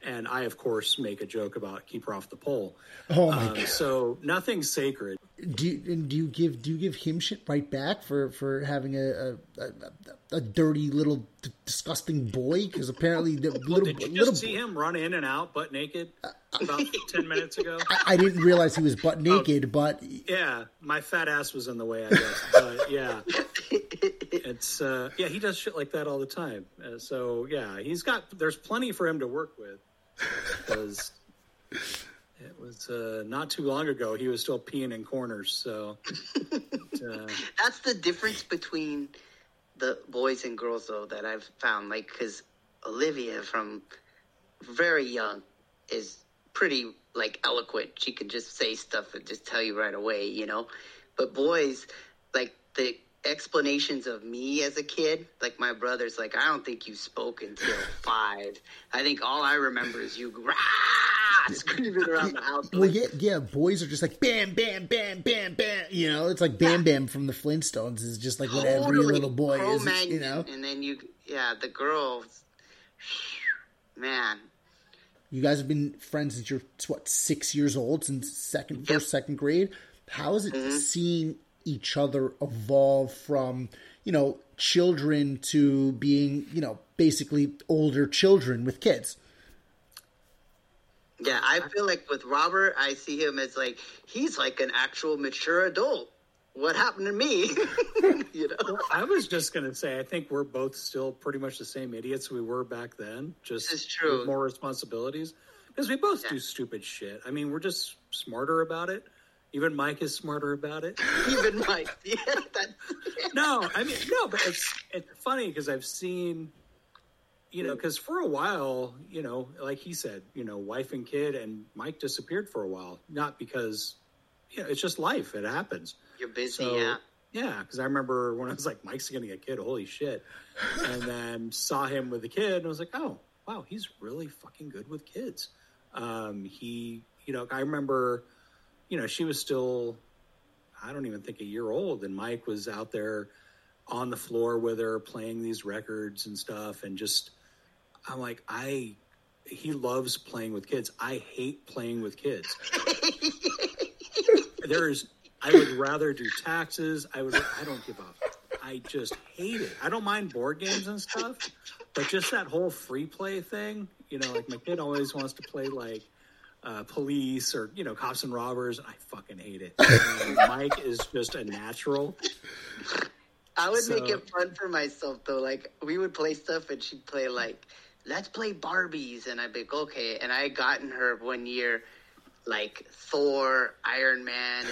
and I, of course, make a joke about keep her off the pole. oh my Um, so nothing's sacred. do you, and do you give do you give him shit right back for for having a a, a, a dirty little d- disgusting boy because apparently the [LAUGHS] little Did you just little see him run in and out butt naked about ten minutes ago? I didn't realize he was butt naked, but Yeah, my fat ass was in the way, I guess. But yeah, [LAUGHS] it's uh, yeah, he does shit like that all the time. Uh, so yeah, he's got there's plenty for him to work with because it was uh, not too long ago he was still peeing in corners. So [LAUGHS] uh, That's the difference between the boys and girls, though, that I've found. Like, because Olivia, from very young, is pretty like eloquent. She can just say stuff and just tell you right away, you know. But boys, like the explanations of me as a kid, like my brother's, like I don't think you spoke until [LAUGHS] five. I think all I remember is you rah, [LAUGHS] screaming around the house. well, yeah, yeah, boys are just like bam, bam, bam, bam, bam. You know, it's like Bam Bam from the Flintstones is just like what every little boy is. You know, and then you, yeah, the girls, man, you guys have been friends since you're what six years old, since second, first, second grade. How is it Mm-hmm. seeing each other evolve from you know children to being you know basically older children with kids? yeah, I feel like with Robert, I see him as like he's like an actual mature adult. What happened to me? [LAUGHS] you know, I was just gonna say I think we're both still pretty much the same idiots we were back then. Just This is true. with more responsibilities because we both Yeah. do stupid shit. I mean, we're just smarter about it. Even Mike is smarter about it. [LAUGHS] even Mike. [LAUGHS] Yeah, that, no, I mean no, but it's it's funny because I've seen, you know, because for a while, you know, like he said, you know, wife and kid, and Mike disappeared for a while. Not because, you know, it's just life. It happens. You're busy, So, yeah. Yeah, because I remember when I was like, Mike's getting a kid, holy shit. And then saw him with a kid, and I was like, oh, wow, he's really fucking good with kids. Um, he, you know, I remember, you know, she was still, I don't even think a year old, and Mike was out there on the floor with her playing these records and stuff, and just, I'm like, I, he loves playing with kids. I hate playing with kids [LAUGHS] there's I would rather do taxes. I would I don't give up. I just hate it. I don't mind board games and stuff, but just that whole free play thing, you know, like my kid always wants to play like uh, police or you know cops and robbers. I fucking hate it. And [LAUGHS] Mike is just a natural. I would So- make it fun for myself though. Like we would play stuff, and she'd play like, "Let's play Barbies," and I'd be like, "Okay." And I had gotten her one year, like Thor, Iron Man,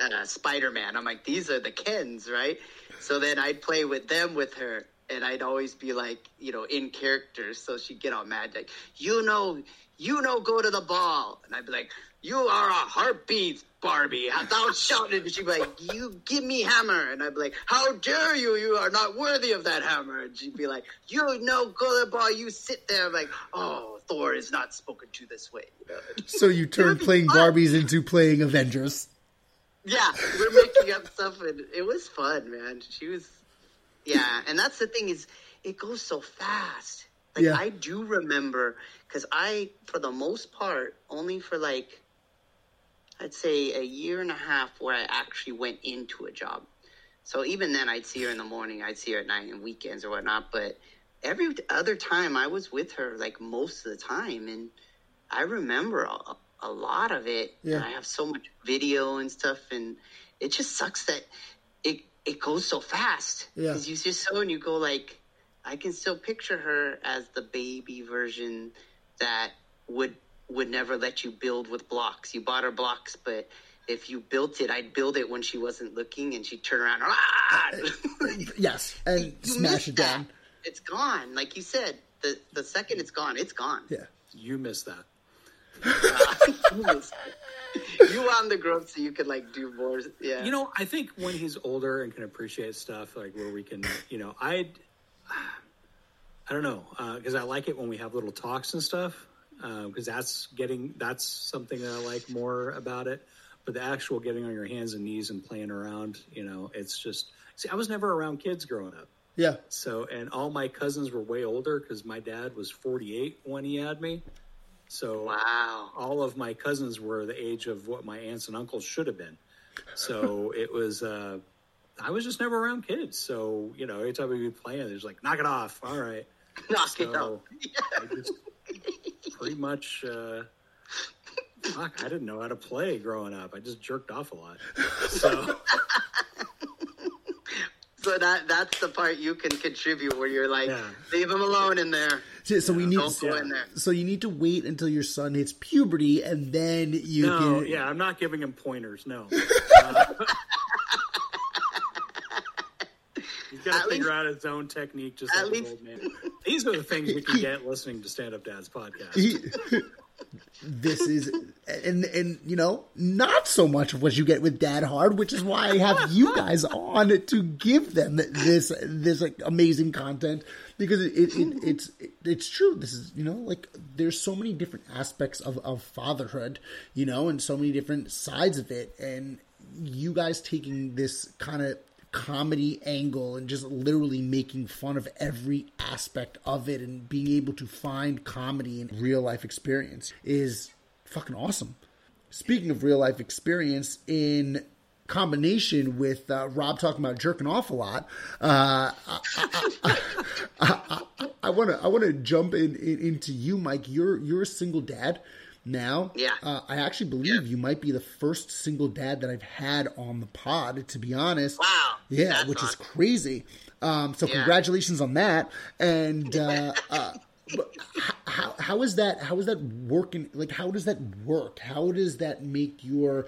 and uh, Spider Man. I'm like, these are the Kens, right? So then I'd play with them with her, and I'd always be like, you know, in character. So she'd get all mad, like, you know, you know, go to the ball, and I'd be like, you are a heartbeat, Barbie. Thou [LAUGHS] shouted, and she'd be like, you give me hammer, and I'd be like, how dare you? You are not worthy of that hammer. And she'd be like, you know, go to the ball. You sit there, I'm like, oh, Thor is not spoken to this way. You know? So you turn playing fun. Barbies into playing Avengers. Yeah, we're making up stuff, and it was fun, man. She was, yeah, and that's the thing is, it goes so fast. Like Yeah. I do remember because I, for the most part, only for like, I'd say a year and a half where I actually went into a job. So even then, I'd see her in the morning, I'd see her at night and weekends or whatnot. But every other time, I was with her like most of the time, and I remember a, a lot of it. Yeah. And I have so much video and stuff, and it just sucks that it it goes so fast. Yeah. Because you just so and you go like, I can still picture her as the baby version that would would never let you build with blocks. You bought her blocks, but if you built it, I'd build it when she wasn't looking, and she'd turn around. Ah! Yes, and [LAUGHS] You smash it down. that. It's gone. Like you said, the the second it's gone, it's gone. Yeah. You miss that. [LAUGHS] you missed it. You want the growth so you could like do more. Yeah. You know, I think when he's older and can appreciate stuff, like where we can, you know, I, I don't know, because I like it when we have little talks and stuff, because that's getting that's something that I like more about it. But the actual getting on your hands and knees and playing around, you know, it's just. See, I was never around kids growing up. Yeah. So, and all my cousins were way older because my dad was 48 when he had me. So, wow. all of my cousins were the age of what my aunts and uncles should have been. So [LAUGHS] it was, uh, I was just never around kids. So, you know, every time we'd be playing, there's like, knock it off. All right. [LAUGHS] Knock it out. I just pretty much, uh, fuck, I didn't know how to play growing up. I just jerked off a lot. So, [LAUGHS] So that that's the part you can contribute where you're like, Yeah. leave him alone in there. So, so we need. Don't go in there. So you need to wait until your son hits puberty, and then you no, can. yeah, I'm not giving him pointers. No. Uh, [LAUGHS] He's got to figure least- out his own technique, just like an least- old man. These are the things we can [LAUGHS] get listening to Stand Up Dad's podcast. He- this is and and you know not so much of what you get with Dad Hard, which is why I have you guys on to give them this this like amazing content because it, it, it it's it, it's true. This is you know like there's so many different aspects of of fatherhood, you know, and so many different sides of it, and you guys taking this kind of comedy angle and just literally making fun of every aspect of it and being able to find comedy in real life experience is fucking awesome. Speaking of real life experience, in combination with uh, Rob talking about jerking off a lot, uh, I want to I want to jump in, in into you, Mike. You're you're a single dad now. Yeah. Uh, I actually believe you might be the first single dad that I've had on the pod. To be honest. Wow. Yeah, which is crazy. Um, so Yeah. congratulations on that. And [LAUGHS] uh, uh, how how is that? How is that working? Like, how does that work? How does that make your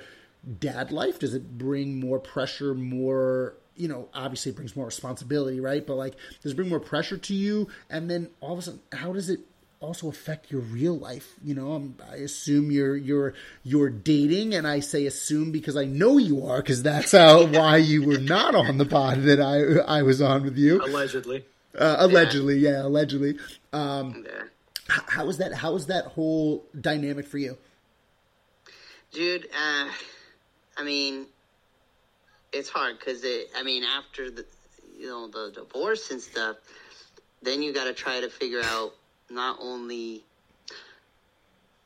dad life? Does it bring more pressure, more you know, obviously it brings more responsibility, right? But like, does it bring more pressure to you? And then all of a sudden, how does it also affect your real life? You know, I'm, I assume you're you're you're dating, and I say assume because I know you are, because that's how [LAUGHS] why you were not on the pod that I I was on with you. Allegedly. Uh, allegedly, yeah, allegedly. Um, Yeah. h- how is that? How is that whole dynamic for you? Dude, uh, I mean, it's hard because it. I mean, after the, you know, the divorce and stuff, then you got to try to figure out not only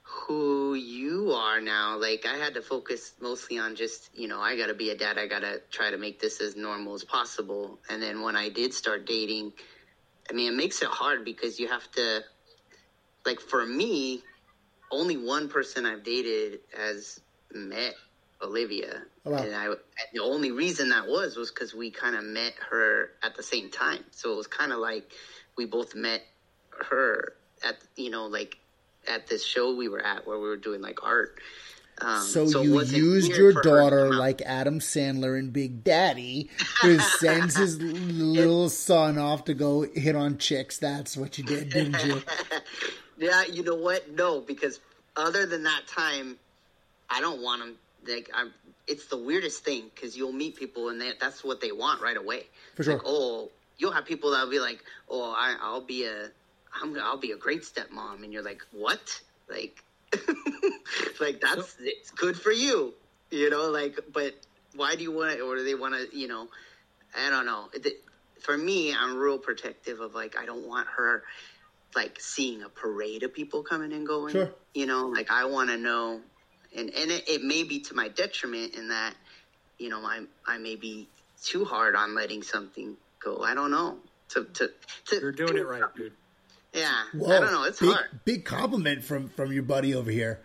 who you are now. Like, I had to focus mostly on just, you know, I got to be a dad. I got to try to make this as normal as possible. And then when I did start dating, I mean, it makes it hard because you have to, like, for me, only one person I've dated has met Olivia, Oh, wow. and I and the only reason that was was because we kind of met her at the same time. So it was kind of like we both met her at you know like at this show we were at where we were doing like art. Um, So, it you used your for her to daughter like Adam Sandler in Big Daddy, who sends his [LAUGHS] little son off to go hit on chicks. That's what you did, didn't you? [LAUGHS] Yeah, you know what? No, because other than that time, I don't want them. Like, I'm. It's the weirdest thing because you'll meet people and they, that's what they want right away. For sure. Like, oh, you'll have people that'll be like, "Oh, I, I'll be a, I'm, I'll be a great stepmom," and you're like, "What?" Like, [LAUGHS] like that's it's good for you, you know. Like, but why do you want it, or do they want to? You know, I don't know. For me, I'm real protective of like I don't want her like seeing a parade of people coming and going. Sure. You know, like I want to know, and and it, it may be to my detriment in that, you know, I I may be too hard on letting something go. I don't know. To to, to You're doing it right, dude. Yeah, Whoa, I don't know. It's big, hard. Big compliment from from your buddy over here.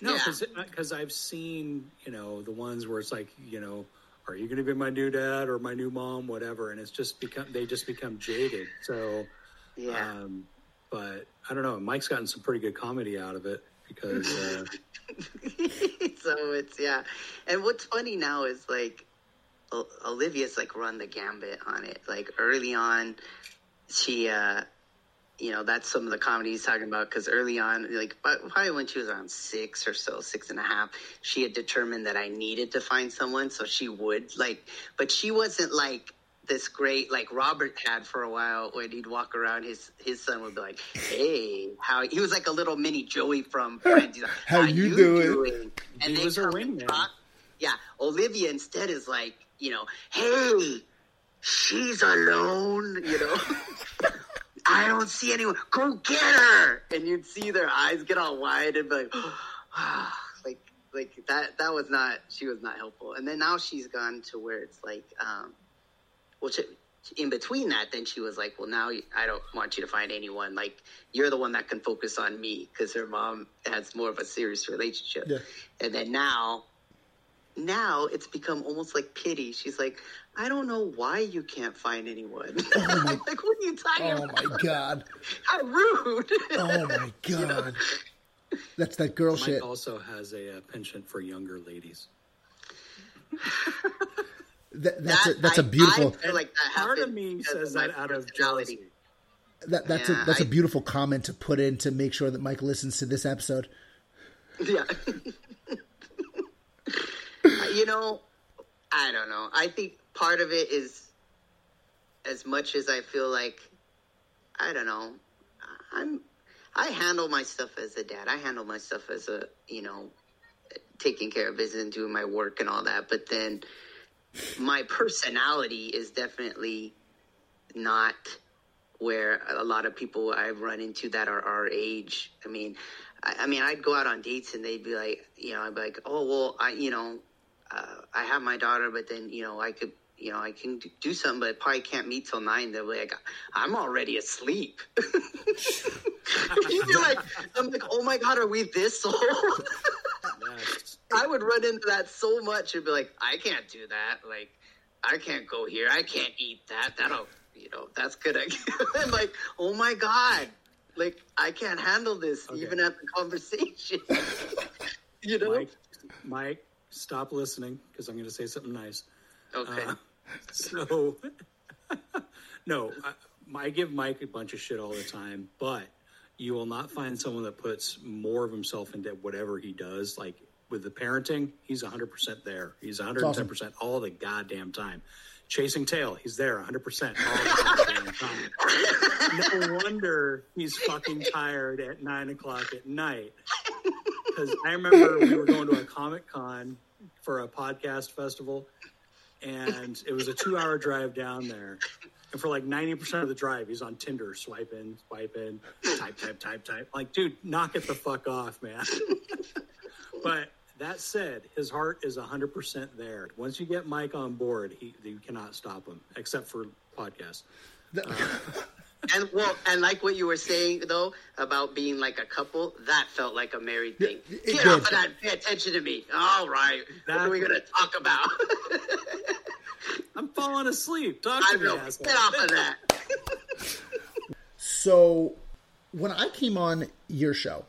No, Yeah. because I've seen you know the ones where it's like you know, are you going to be my new dad or my new mom, whatever, and it's just become they just become jaded. So, Yeah. um, but I don't know. Mike's gotten some pretty good comedy out of it because uh, [LAUGHS] so it's yeah. And what's funny now is like Olivia's like run the gambit on it. Like early on, she uh you know that's some of the comedy he's talking about because early on like but probably when she was around six or so six and a half she had determined that i needed to find someone so she would like but she wasn't like this great like robert had for a while when he'd walk around his his son would be like hey how he was like a little mini joey from [LAUGHS] friends He's like, How you doing?" and He they was a come and wingman. talk. yeah olivia instead is like you know hey she's alone you know [LAUGHS] [LAUGHS] I don't see anyone. Go get her! And you'd see their eyes get all wide and be like, [GASPS] like, like that. That was not. She was not helpful. And then now she's gone to where it's like, um, well, she, in between that, then she was like, well, now I don't want you to find anyone. Like, you're the one that can focus on me because her mom has more of a serious relationship. Yeah. And then now, now it's become almost like pity. She's like, I don't know why you can't find anyone. [LAUGHS] I'm [LAUGHS] like, what are you talking about? Oh about? my god! [LAUGHS] How rude. Oh my god! That's that girl Mike shit. also has a, uh penchant for younger ladies. That, that's a, that's a I- beautiful. I feel like that Part of me says that out of jealousy. That, that's a that's a I- beautiful comment to put in to make sure that Mike listens to this episode. Yeah. you know, I don't know. I think part of it is as much as I feel like I don't know. I'm I handle my stuff as a dad. I handle my stuff as a, you know, taking care of business and doing my work and all that. But then my personality is definitely not where a lot of people I've run into that are our age. I mean, I, I mean, I'd go out on dates and they'd be like, you know, I'd be like, oh well, I, you know, uh, I have my daughter, but then you know, I could, you know, I can do something, but I probably can't meet till nine. They'll be like, I'm already asleep. [LAUGHS] you feel like I'm like, oh my god, are we this old? I would run into that so much and be like, I can't do that. Like, I can't go here. I can't eat that. That'll, you know, that's good. [LAUGHS] I'm like, oh my God. Like, I can't handle this Okay. even at the conversation. [LAUGHS] you know? Mike, Mike, stop listening because I'm going to say something nice. okay. Uh, [LAUGHS] So, [LAUGHS] no, I, I give Mike a bunch of shit all the time, but you will not find someone that puts more of himself into whatever he does. Like with the parenting, he's 100% there. He's 110% all the goddamn time. Chasing tail, he's there 100% all the goddamn [LAUGHS] time. No wonder he's fucking tired at nine o'clock at night. Because I remember we were going to a Comic Con for a podcast festival, and it was a two hour drive down there. And for like 90% of the drive, he's on Tinder, swiping, swiping, type, type, type, type. Like, dude, knock it the fuck off, man. but that said, his heart is 100% there. Once you get Mike on board, he, you cannot stop him, except for podcasts. And well, and like what you were saying though about being like a couple, that felt like a married thing. it Get off of that. Pay attention to me. All right. What are we gonna talk about? [LAUGHS] I'm falling asleep. Talk I to me, know. asshole. Get off of that. So when I came on your show,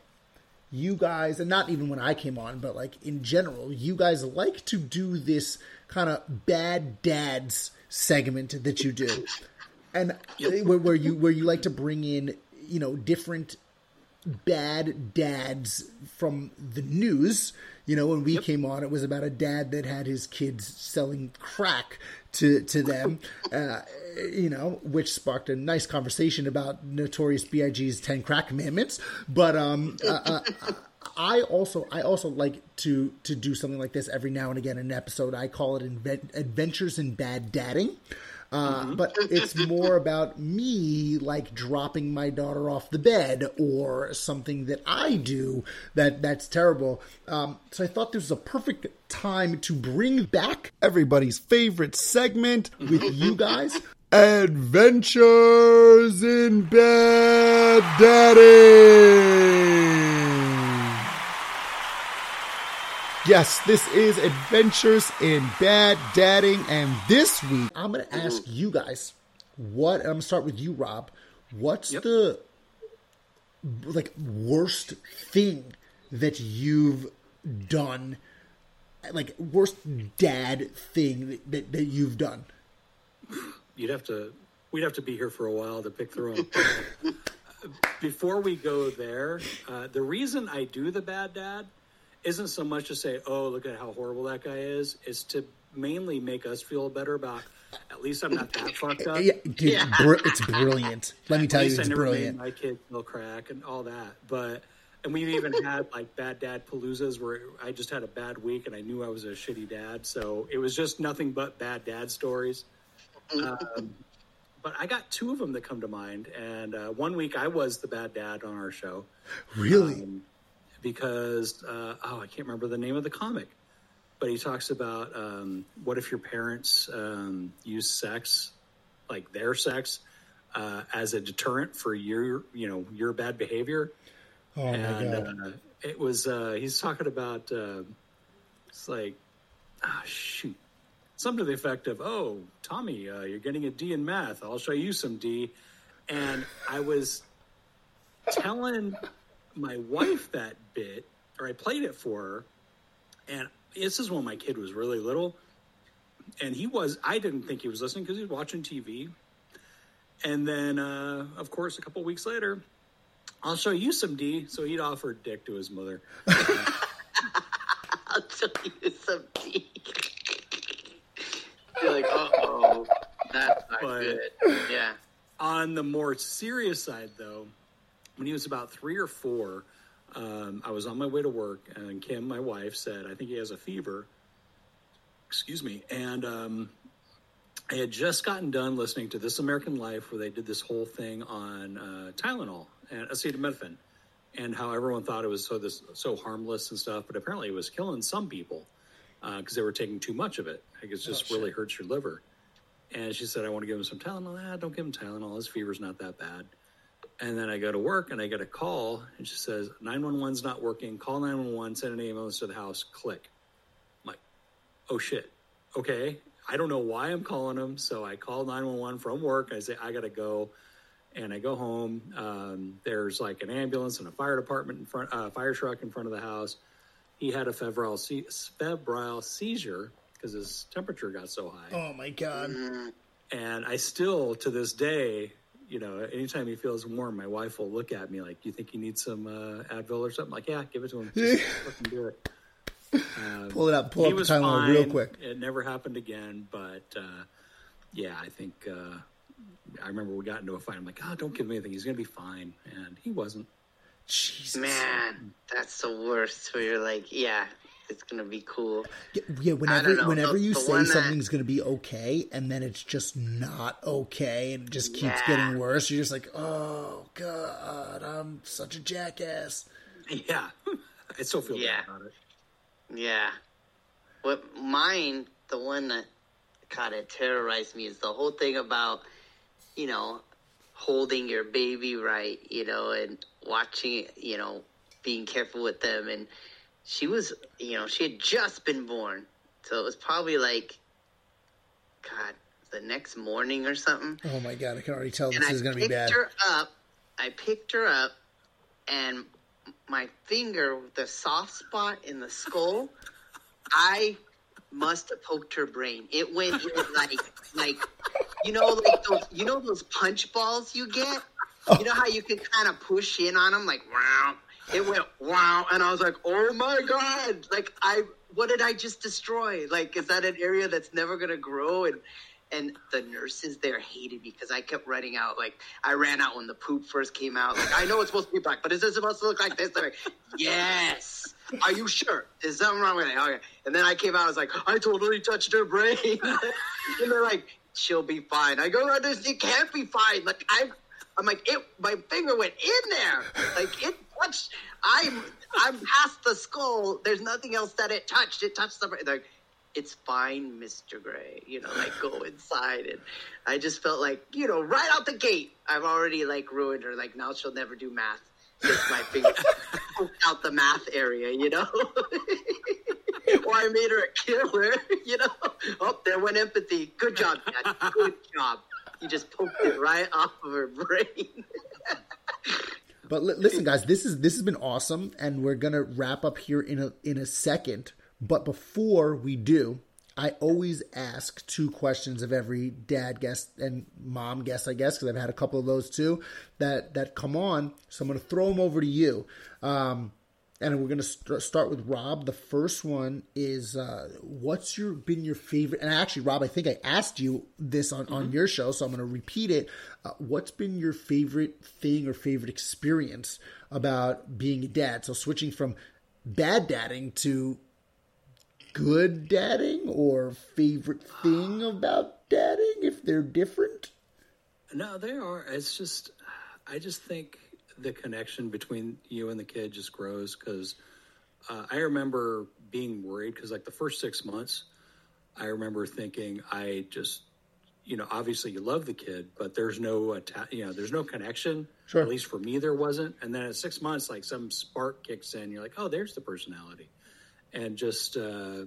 you guys, and not even when I came on, but like in general, you guys like to do this kind of bad dads segment that you do, and where, where you where you like to bring in you know different bad dads from the news. You know, when we came on, it was about a dad that had his kids selling crack to to them. [LAUGHS] Uh, you know, which sparked a nice conversation about Notorious B.I.G.'s Ten Crack Commandments. But um, uh, uh, I also I also like to to do something like this every now and again in an episode. I call it Inven- Adventures in Bad Dadding. Uh, But it's more about me like dropping my daughter off the bed or something that I do that that's terrible. Um, so I thought this was a perfect time to bring back everybody's favorite segment with you [LAUGHS] guys. Adventures in Bad Daddy. Yes, this is Adventures in Bad Dadding, and this week I'm going to ask you guys what. I'm going to start with you, Rob. What's Yep. the like worst thing that you've done? Like worst dad thing that, that, that you've done? You'd have to. We'd have to be here for a while to pick through them. [LAUGHS] Before we go there, uh, the reason I do the bad dad isn't so much to say, "Oh, look at how horrible that guy is." It's to mainly make us feel better about. At least I'm not that fucked up. [LAUGHS] Yeah, dude, br- it's brilliant. Let me tell you, it's brilliant. my kid will crack and all that. But and we've even had like bad dad paloozas where I just had a bad week and I knew I was a shitty dad. So it was just nothing but bad dad stories. Um, but I got two of them that come to mind. And uh, one week I was the bad dad on our show Really? um, because uh, oh, I can't remember the name of the comic, but he talks about um, what if your parents um, use sex, like their sex, uh, as a deterrent for your you know your bad behavior. oh my and god! uh, it was uh, he's talking about uh, it's like ah shoot something to the effect of oh Tommy uh, you're getting a D in math I'll show you some D and I was telling my wife that bit or I played it for her and this is when my kid was really little and he was I didn't think he was listening because he was watching TV and then uh, of course a couple weeks later I'll show you some D. So he'd offered dick to his mother. [LAUGHS] I'll tell you something. [LAUGHS] You're like, uh oh, that's not But- good. Yeah. On the more serious side, though, when he was about three or four, um, I was on my way to work, and Kim, my wife, said, I think he has a fever. Excuse me. And um, I had just gotten done listening to This American Life, where they did this whole thing on uh, Tylenol and acetaminophen, and how everyone thought it was so this so harmless and stuff, but apparently it was killing some people because they were taking too much of it. Like it just really hurts your liver. And she said, I want to give him some Tylenol. Ah, don't give him Tylenol. His fever's not that bad. And then I go to work and I get a call and she says, 911's not working. Call 911, send an ambulance to the house. Click. I'm like, oh shit. Okay. I don't know why I'm calling them. So I call 911 from work. I say, I got to go. And I go home. Um, there's like an ambulance and a fire department in front, uh, fire truck in front of the house. He had a febrile, se- febrile seizure because his temperature got so high. Oh my god. And I still, to this day, you know, anytime he feels warm, my wife will look at me like, "You think you need some uh, Advil or something?" Like, yeah, give it to him. Just [LAUGHS] do it. Um, Pull it up. Pull up the was timeline real quick. It never happened again, but uh, yeah, I think uh, I remember we got into a fight. I'm like, "Oh, don't give him anything. He's gonna be fine," and he wasn't. Jesus. Man, that's the worst. Where you're like, yeah, it's gonna be cool. Yeah, yeah, whenever know. whenever The- you the say one that- something's going to be okay and then it's just not okay and it just keeps Yeah. getting worse, you're just like, "Oh god, I'm such a jackass." Yeah, [LAUGHS] I still feel Yeah. bad about it. Yeah. What mine, the one that kind of terrorized me is the whole thing about, you know, holding your baby right, you know, and watching, you know, being careful with them. And she was, you know, she had just been born. So it was probably like, God, the next morning or something. Oh my god, I can already tell and this I is going to be picked bad. her up. I picked her up, and my finger, the soft spot in the skull, I must have poked her brain. It went like, like, you know, like those, you know, those punch balls you get. You know how you can kind of push in on them, like wow. It went wow, and I was like, oh my god! Like I, what did I just destroy? Like, is that an area that's never gonna grow? And and the nurses there hated me because I kept running out. Like I ran out when the poop first came out. Like I know it's supposed to be black, but is it supposed to look like this? They're like, yes. Are you sure? Is something wrong with it? Okay. And then I came out. I was like, I totally touched her brain. [LAUGHS] and they're like, she'll be fine. I go, no, this it can't be fine. Like I, I'm like, it. My finger went in there. Like it touched. I'm I'm past the skull. There's nothing else that it touched. It touched the. Like, it's fine, Mr. Gray. You know, like go inside. And I just felt like, you know, right out the gate, I've already like ruined her. Like now she'll never do math. Just my finger [LAUGHS] out the math area, you know? [LAUGHS] or I made her a killer, [LAUGHS] you know? Oh, there went empathy. Good job, Dad. Good job. You just poked it right off of her brain. [LAUGHS] But li- listen, guys, this is this has been awesome, and we're gonna wrap up here in a in a second. But before we do, I always ask two questions of every dad guest and mom guest, I guess, because I've had a couple of those too that that come on. So I'm gonna throw them over to you. Um, and we're gonna st- start with Rob. The first one is uh, what's your been your favorite? And actually, Rob, I think I asked you this on, on your show, so I'm gonna repeat it. Uh, what's been your favorite thing or favorite experience about being a dad? So switching from bad dadding to good dadding, or favorite thing about dadding if they're different. No, they are. It's just, I just think the connection between you and the kid just grows because uh, I remember being worried because, like, the first six months, I remember thinking, I just, you know, obviously you love the kid, but there's no, you know, there's no connection. Sure. At least for me, there wasn't. And then at six months, like, some spark kicks in. You're like, oh, there's the personality. And just, uh,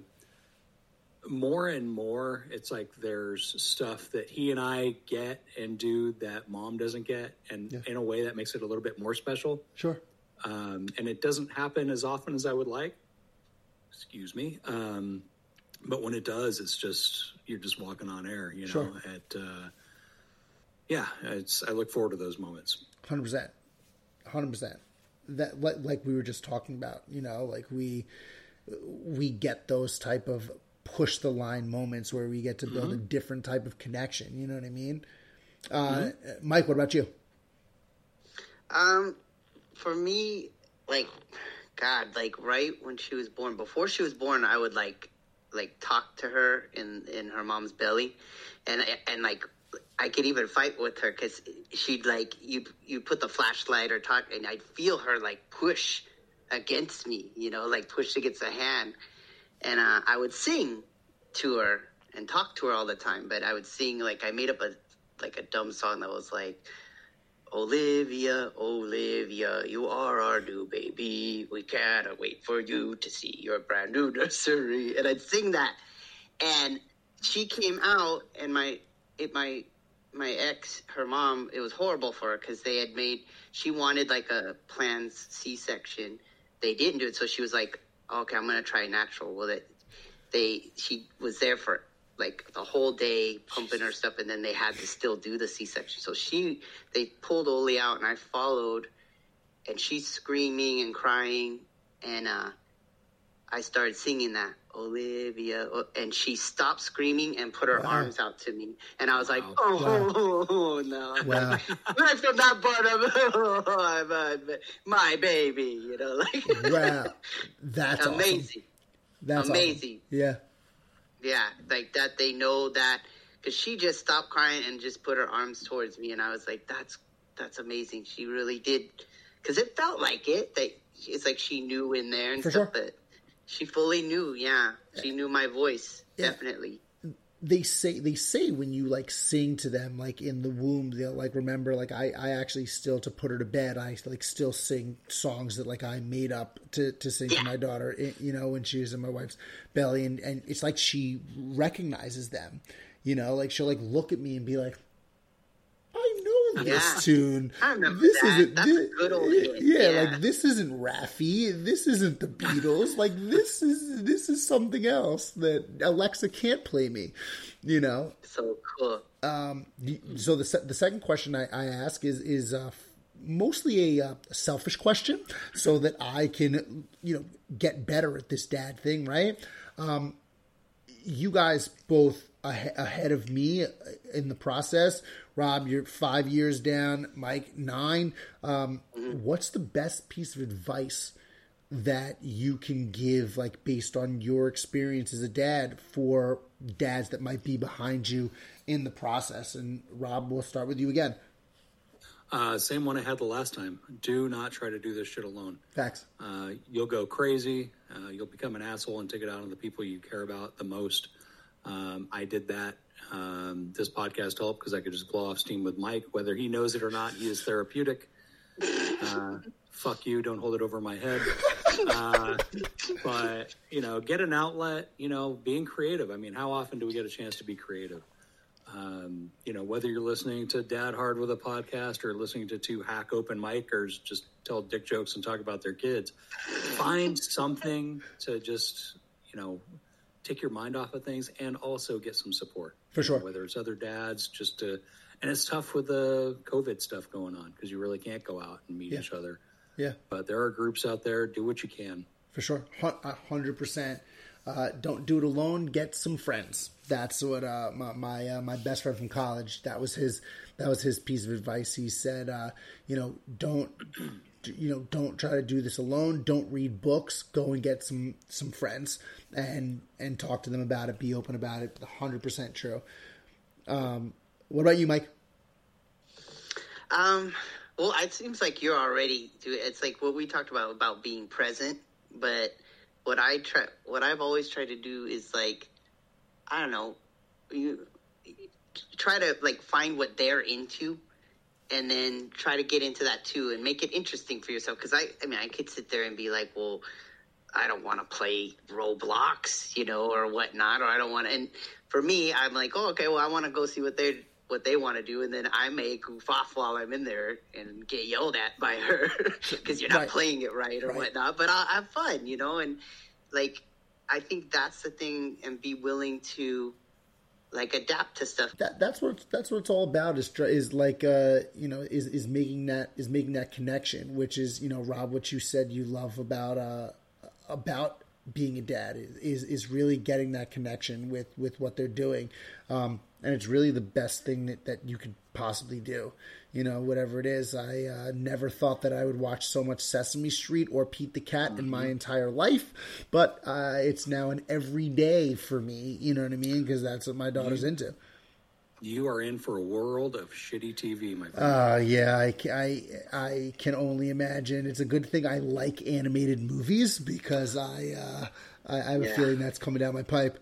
more and more it's like there's stuff that he and I get and do that mom doesn't get and in a way that makes it a little bit more special Sure. um, and it doesn't happen as often as I would like excuse me um, but when it does it's just you're just walking on air you know Sure. at uh, yeah it's I look forward to those moments Hundred percent, hundred percent. That like, like we were just talking about, you know, like we we get those type of push the line moments where we get to build a different type of connection. You know what I mean? Uh, Mike, what about you? Um, for me, like, God, like right when she was born, before she was born, I would like, like talk to her in in her mom's belly, and and like I could even fight with her because she'd like you you put the flashlight or talk, and I'd feel her like push against me, you know, like push against the hand, and uh, I would sing to her and talk to her all the time, but I would sing like I made up a like a dumb song that was like. Olivia, Olivia, you are our new baby. We cannot wait for you to see your brand new nursery. And I'd sing that. And she came out, and my it my my ex, her mom, it was horrible for her because they had made she wanted like a planned C section. They didn't do it, so she was like, "Okay, I'm gonna try natural." Well, it they she was there for like the whole day pumping her stuff, and then they had to still do the C section. So she they pulled Oli out, and I followed, and she's screaming and crying, and uh, I started singing that Olivia, oh, and she stopped screaming and put her wow. arms out to me, and I was like, oh, wow. [LAUGHS] no, wow. [LAUGHS] from that part of [LAUGHS] oh, my baby, you know, like wow, that's amazing. Awesome. That's amazing. Awesome. Yeah, yeah, like that. They know that because she just stopped crying and just put her arms towards me, and I was like, that's that's amazing. She really did because it felt like it. That it's like she knew in there and For stuff, sure. but she fully knew. Yeah, she knew my voice. Yeah. Definitely. They say they say when you like sing to them like in the womb they'll like remember like I I actually still to put her to bed I like still sing songs that like I made up to to sing yeah. to my daughter eh, you know when she was in my wife's belly and and it's like she recognizes them you know like she'll like look at me and be like yeah. this tune. I remember this that. Isn't, That's this, good old hit. Yeah, yeah, like this isn't Raffi. This isn't the Beatles. like this is this is something else that Alexa can't play me. You know. So cool. Um. So the the second question I, I ask is is uh, mostly a, uh, selfish question, so that I can you know get better at this dad thing, right? Um, you guys both ahead of me in the process Rob, you're five years down. Mike, nine. Um, mm-hmm. What's the best piece of advice that you can give, like based on your experience as a dad, for dads that might be behind you in the process? And Rob, we'll start with you again. Uh, same one I had the last time. Do not try to do this shit alone. Facts. Uh, you'll go crazy. Uh, you'll become an asshole and take it out on the people you care about the most. Um, I did that um, this podcast helped because I could just blow off steam with Mike, whether he knows it or not. He is therapeutic. Uh, fuck you! Don't hold it over my head. Uh, but you know, get an outlet. You know, being creative. I mean, how often do we get a chance to be creative? Um, you know, whether you're listening to Dad Hard with a podcast or listening to two hack open micers just tell dick jokes and talk about their kids, find something to just you know take your mind off of things and also get some support. For sure. Know, whether it's other dads, just to, and it's tough with the COVID stuff going on because you really can't go out and meet yeah. each other. Yeah. But there are groups out there. Do what you can. For sure. 100%. Uh, don't do it alone. Get some friends. That's what uh, my my, uh, my, best friend from college. That was his. That was his piece of advice. He said, uh, you know, don't you know, don't try to do this alone. Don't read books. Go and get some some friends and and talk to them about it. Be open about it. Hundred percent true. Um, what about you, Mike? Um. Well, it seems like you're already doing. It's like what we talked about about being present. But what I try, what I've always tried to do is like, I don't know, you try to like find what they're into and then try to get into that too and make it interesting for yourself. Because I, I mean, I could sit there and be like, well, I don't want to play Roblox, you know, or whatnot, or I don't want to. And for me, I'm like, oh, okay, well, I want to go see what they what they want to do, and then I may goof off while I'm in there and get yelled at by her [LAUGHS] because you're not right. playing it right or right. whatnot. But I'll have fun, you know, and like I think that's the thing, and be willing to like adapt to stuff. That, that's what that's what it's all about is is like uh you know is is making that is making that connection, which is you know Rob what you said you love about uh about being a dad is is really getting that connection with with what they're doing, um, and it's really the best thing that that you could possibly do you know, whatever it is. I uh, never thought that I would watch so much Sesame Street or Pete the Cat mm-hmm. in my mm-hmm. entire life, but uh, it's now an everyday for me. You know what I mean? Because that's what my daughter's you, into. You are in for a world of shitty TV, my friend. Uh, yeah, I, I, I can only imagine. It's a good thing I like animated movies because I, uh, I, I have yeah. a feeling that's coming down my pipe.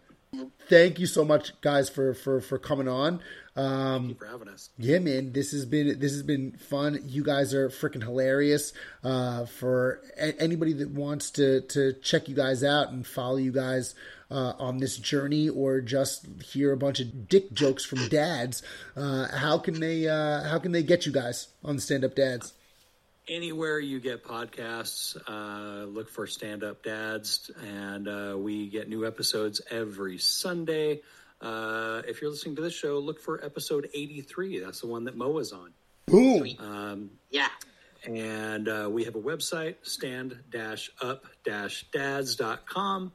Thank you so much, guys, for for for coming on. Um, Thank you for having us. Yeah, man, this has been this has been fun. You guys are freaking hilarious. Uh, for a- anybody that wants to to check you guys out and follow you guys uh, on this journey, or just hear a bunch of dick jokes from dads, uh, how can they uh, how can they get you guys on Stand Up Dads? Anywhere you get podcasts. Uh, look for Stand Up Dads, and uh, we get new episodes every Sunday. Uh, if you're listening to this show, look for episode 83. That's the one that Mo is on. Boom. Um, Yeah. and uh, we have a website, stand-up-dads.com.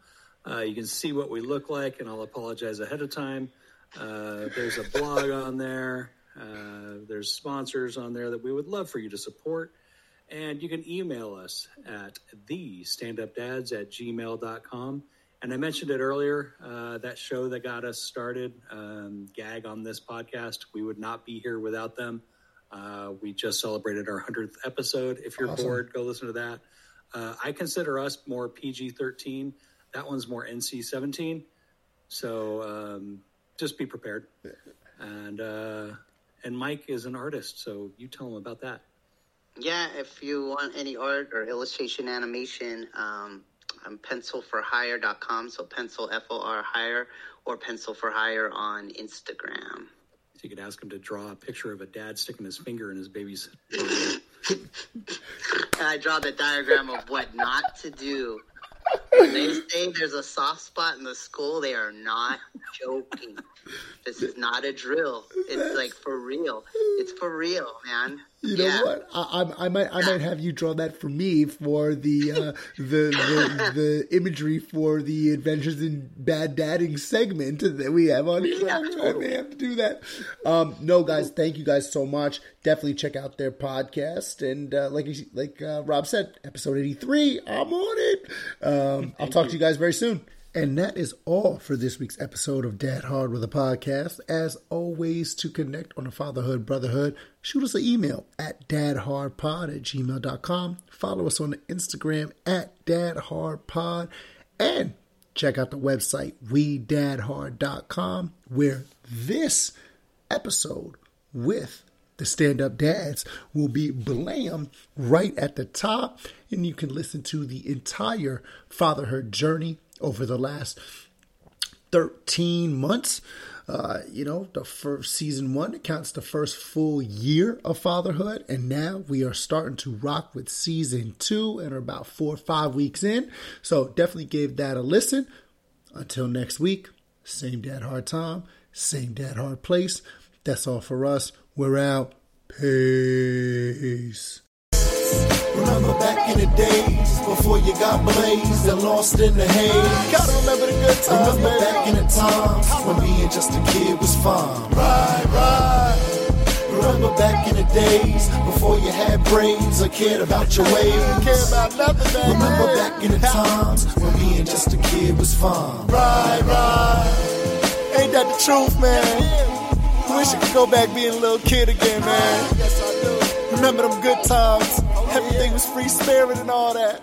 Uh, you can see what we look like, and I'll apologize ahead of time. Uh, there's a blog on there. Uh, there's sponsors on there that we would love for you to support. And you can email us at the standupdads at gmail.com. And I mentioned it earlier, uh, that show that got us started, um, Gag on this podcast, we would not be here without them. Uh, we just celebrated our 100th episode. If you're Awesome. bored, go listen to that. Uh, I consider us more PG 13. That one's more NC 17. So um, just be prepared. And uh, and Mike is an artist, so you tell him about that. Yeah, if you want any art or illustration animation, um, I'm pencilforhire.com. So pencil F O R hire or pencil for hire on Instagram. So you could ask him to draw a picture of a dad sticking his finger in his baby's. And [LAUGHS] I draw the diagram of what not to do. When they say there's a soft spot in the school, they are not joking. This is not a drill. It's like for real. It's for real, man. You know yeah. what? I, I, I might I might have you draw that for me for the uh, the, the the imagery for the Adventures in Bad Dadding segment that we have on here. Yeah, I may have to do that. Um, no, guys, thank you guys so much. Definitely check out their podcast and uh, like like uh, Rob said, episode eighty three. I'm on it. Um, I'll talk to you guys very soon. And that is all for this week's episode of Dad Hard with a Podcast. As always, to connect on the fatherhood, brotherhood, shoot us an email at dadhardpod at gmail.com. Follow us on Instagram at dadhardpod. And check out the website, wedadhard.com, where this episode with the stand up dads will be blam right at the top. And you can listen to the entire fatherhood journey over the last 13 months. Uh, you know, the first season one counts the first full year of fatherhood, and now we are starting to rock with season two and are about four or five weeks in. So definitely give that a listen. Until next week, same dad hard time, same dad hard place. That's all for us. We're out. Peace. Remember back in the days before you got blazed and lost in the haze. Gotta remember the good times. Remember back in the times when being just a kid was fun. Right, right. Remember back in the days before you had brains or cared about your ways. Care about nothing back Remember back in the times when being just a kid was fun. Right, right. Ain't that the truth, man? Wish I could go back being a little kid again, man. Yes, I do. Remember them good times? Everything was free spirit and all that.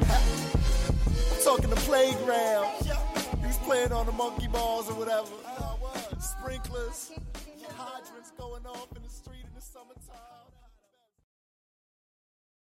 Talking the playground. You was playing on the monkey balls or whatever. Sprinklers, hydrants going off in the street.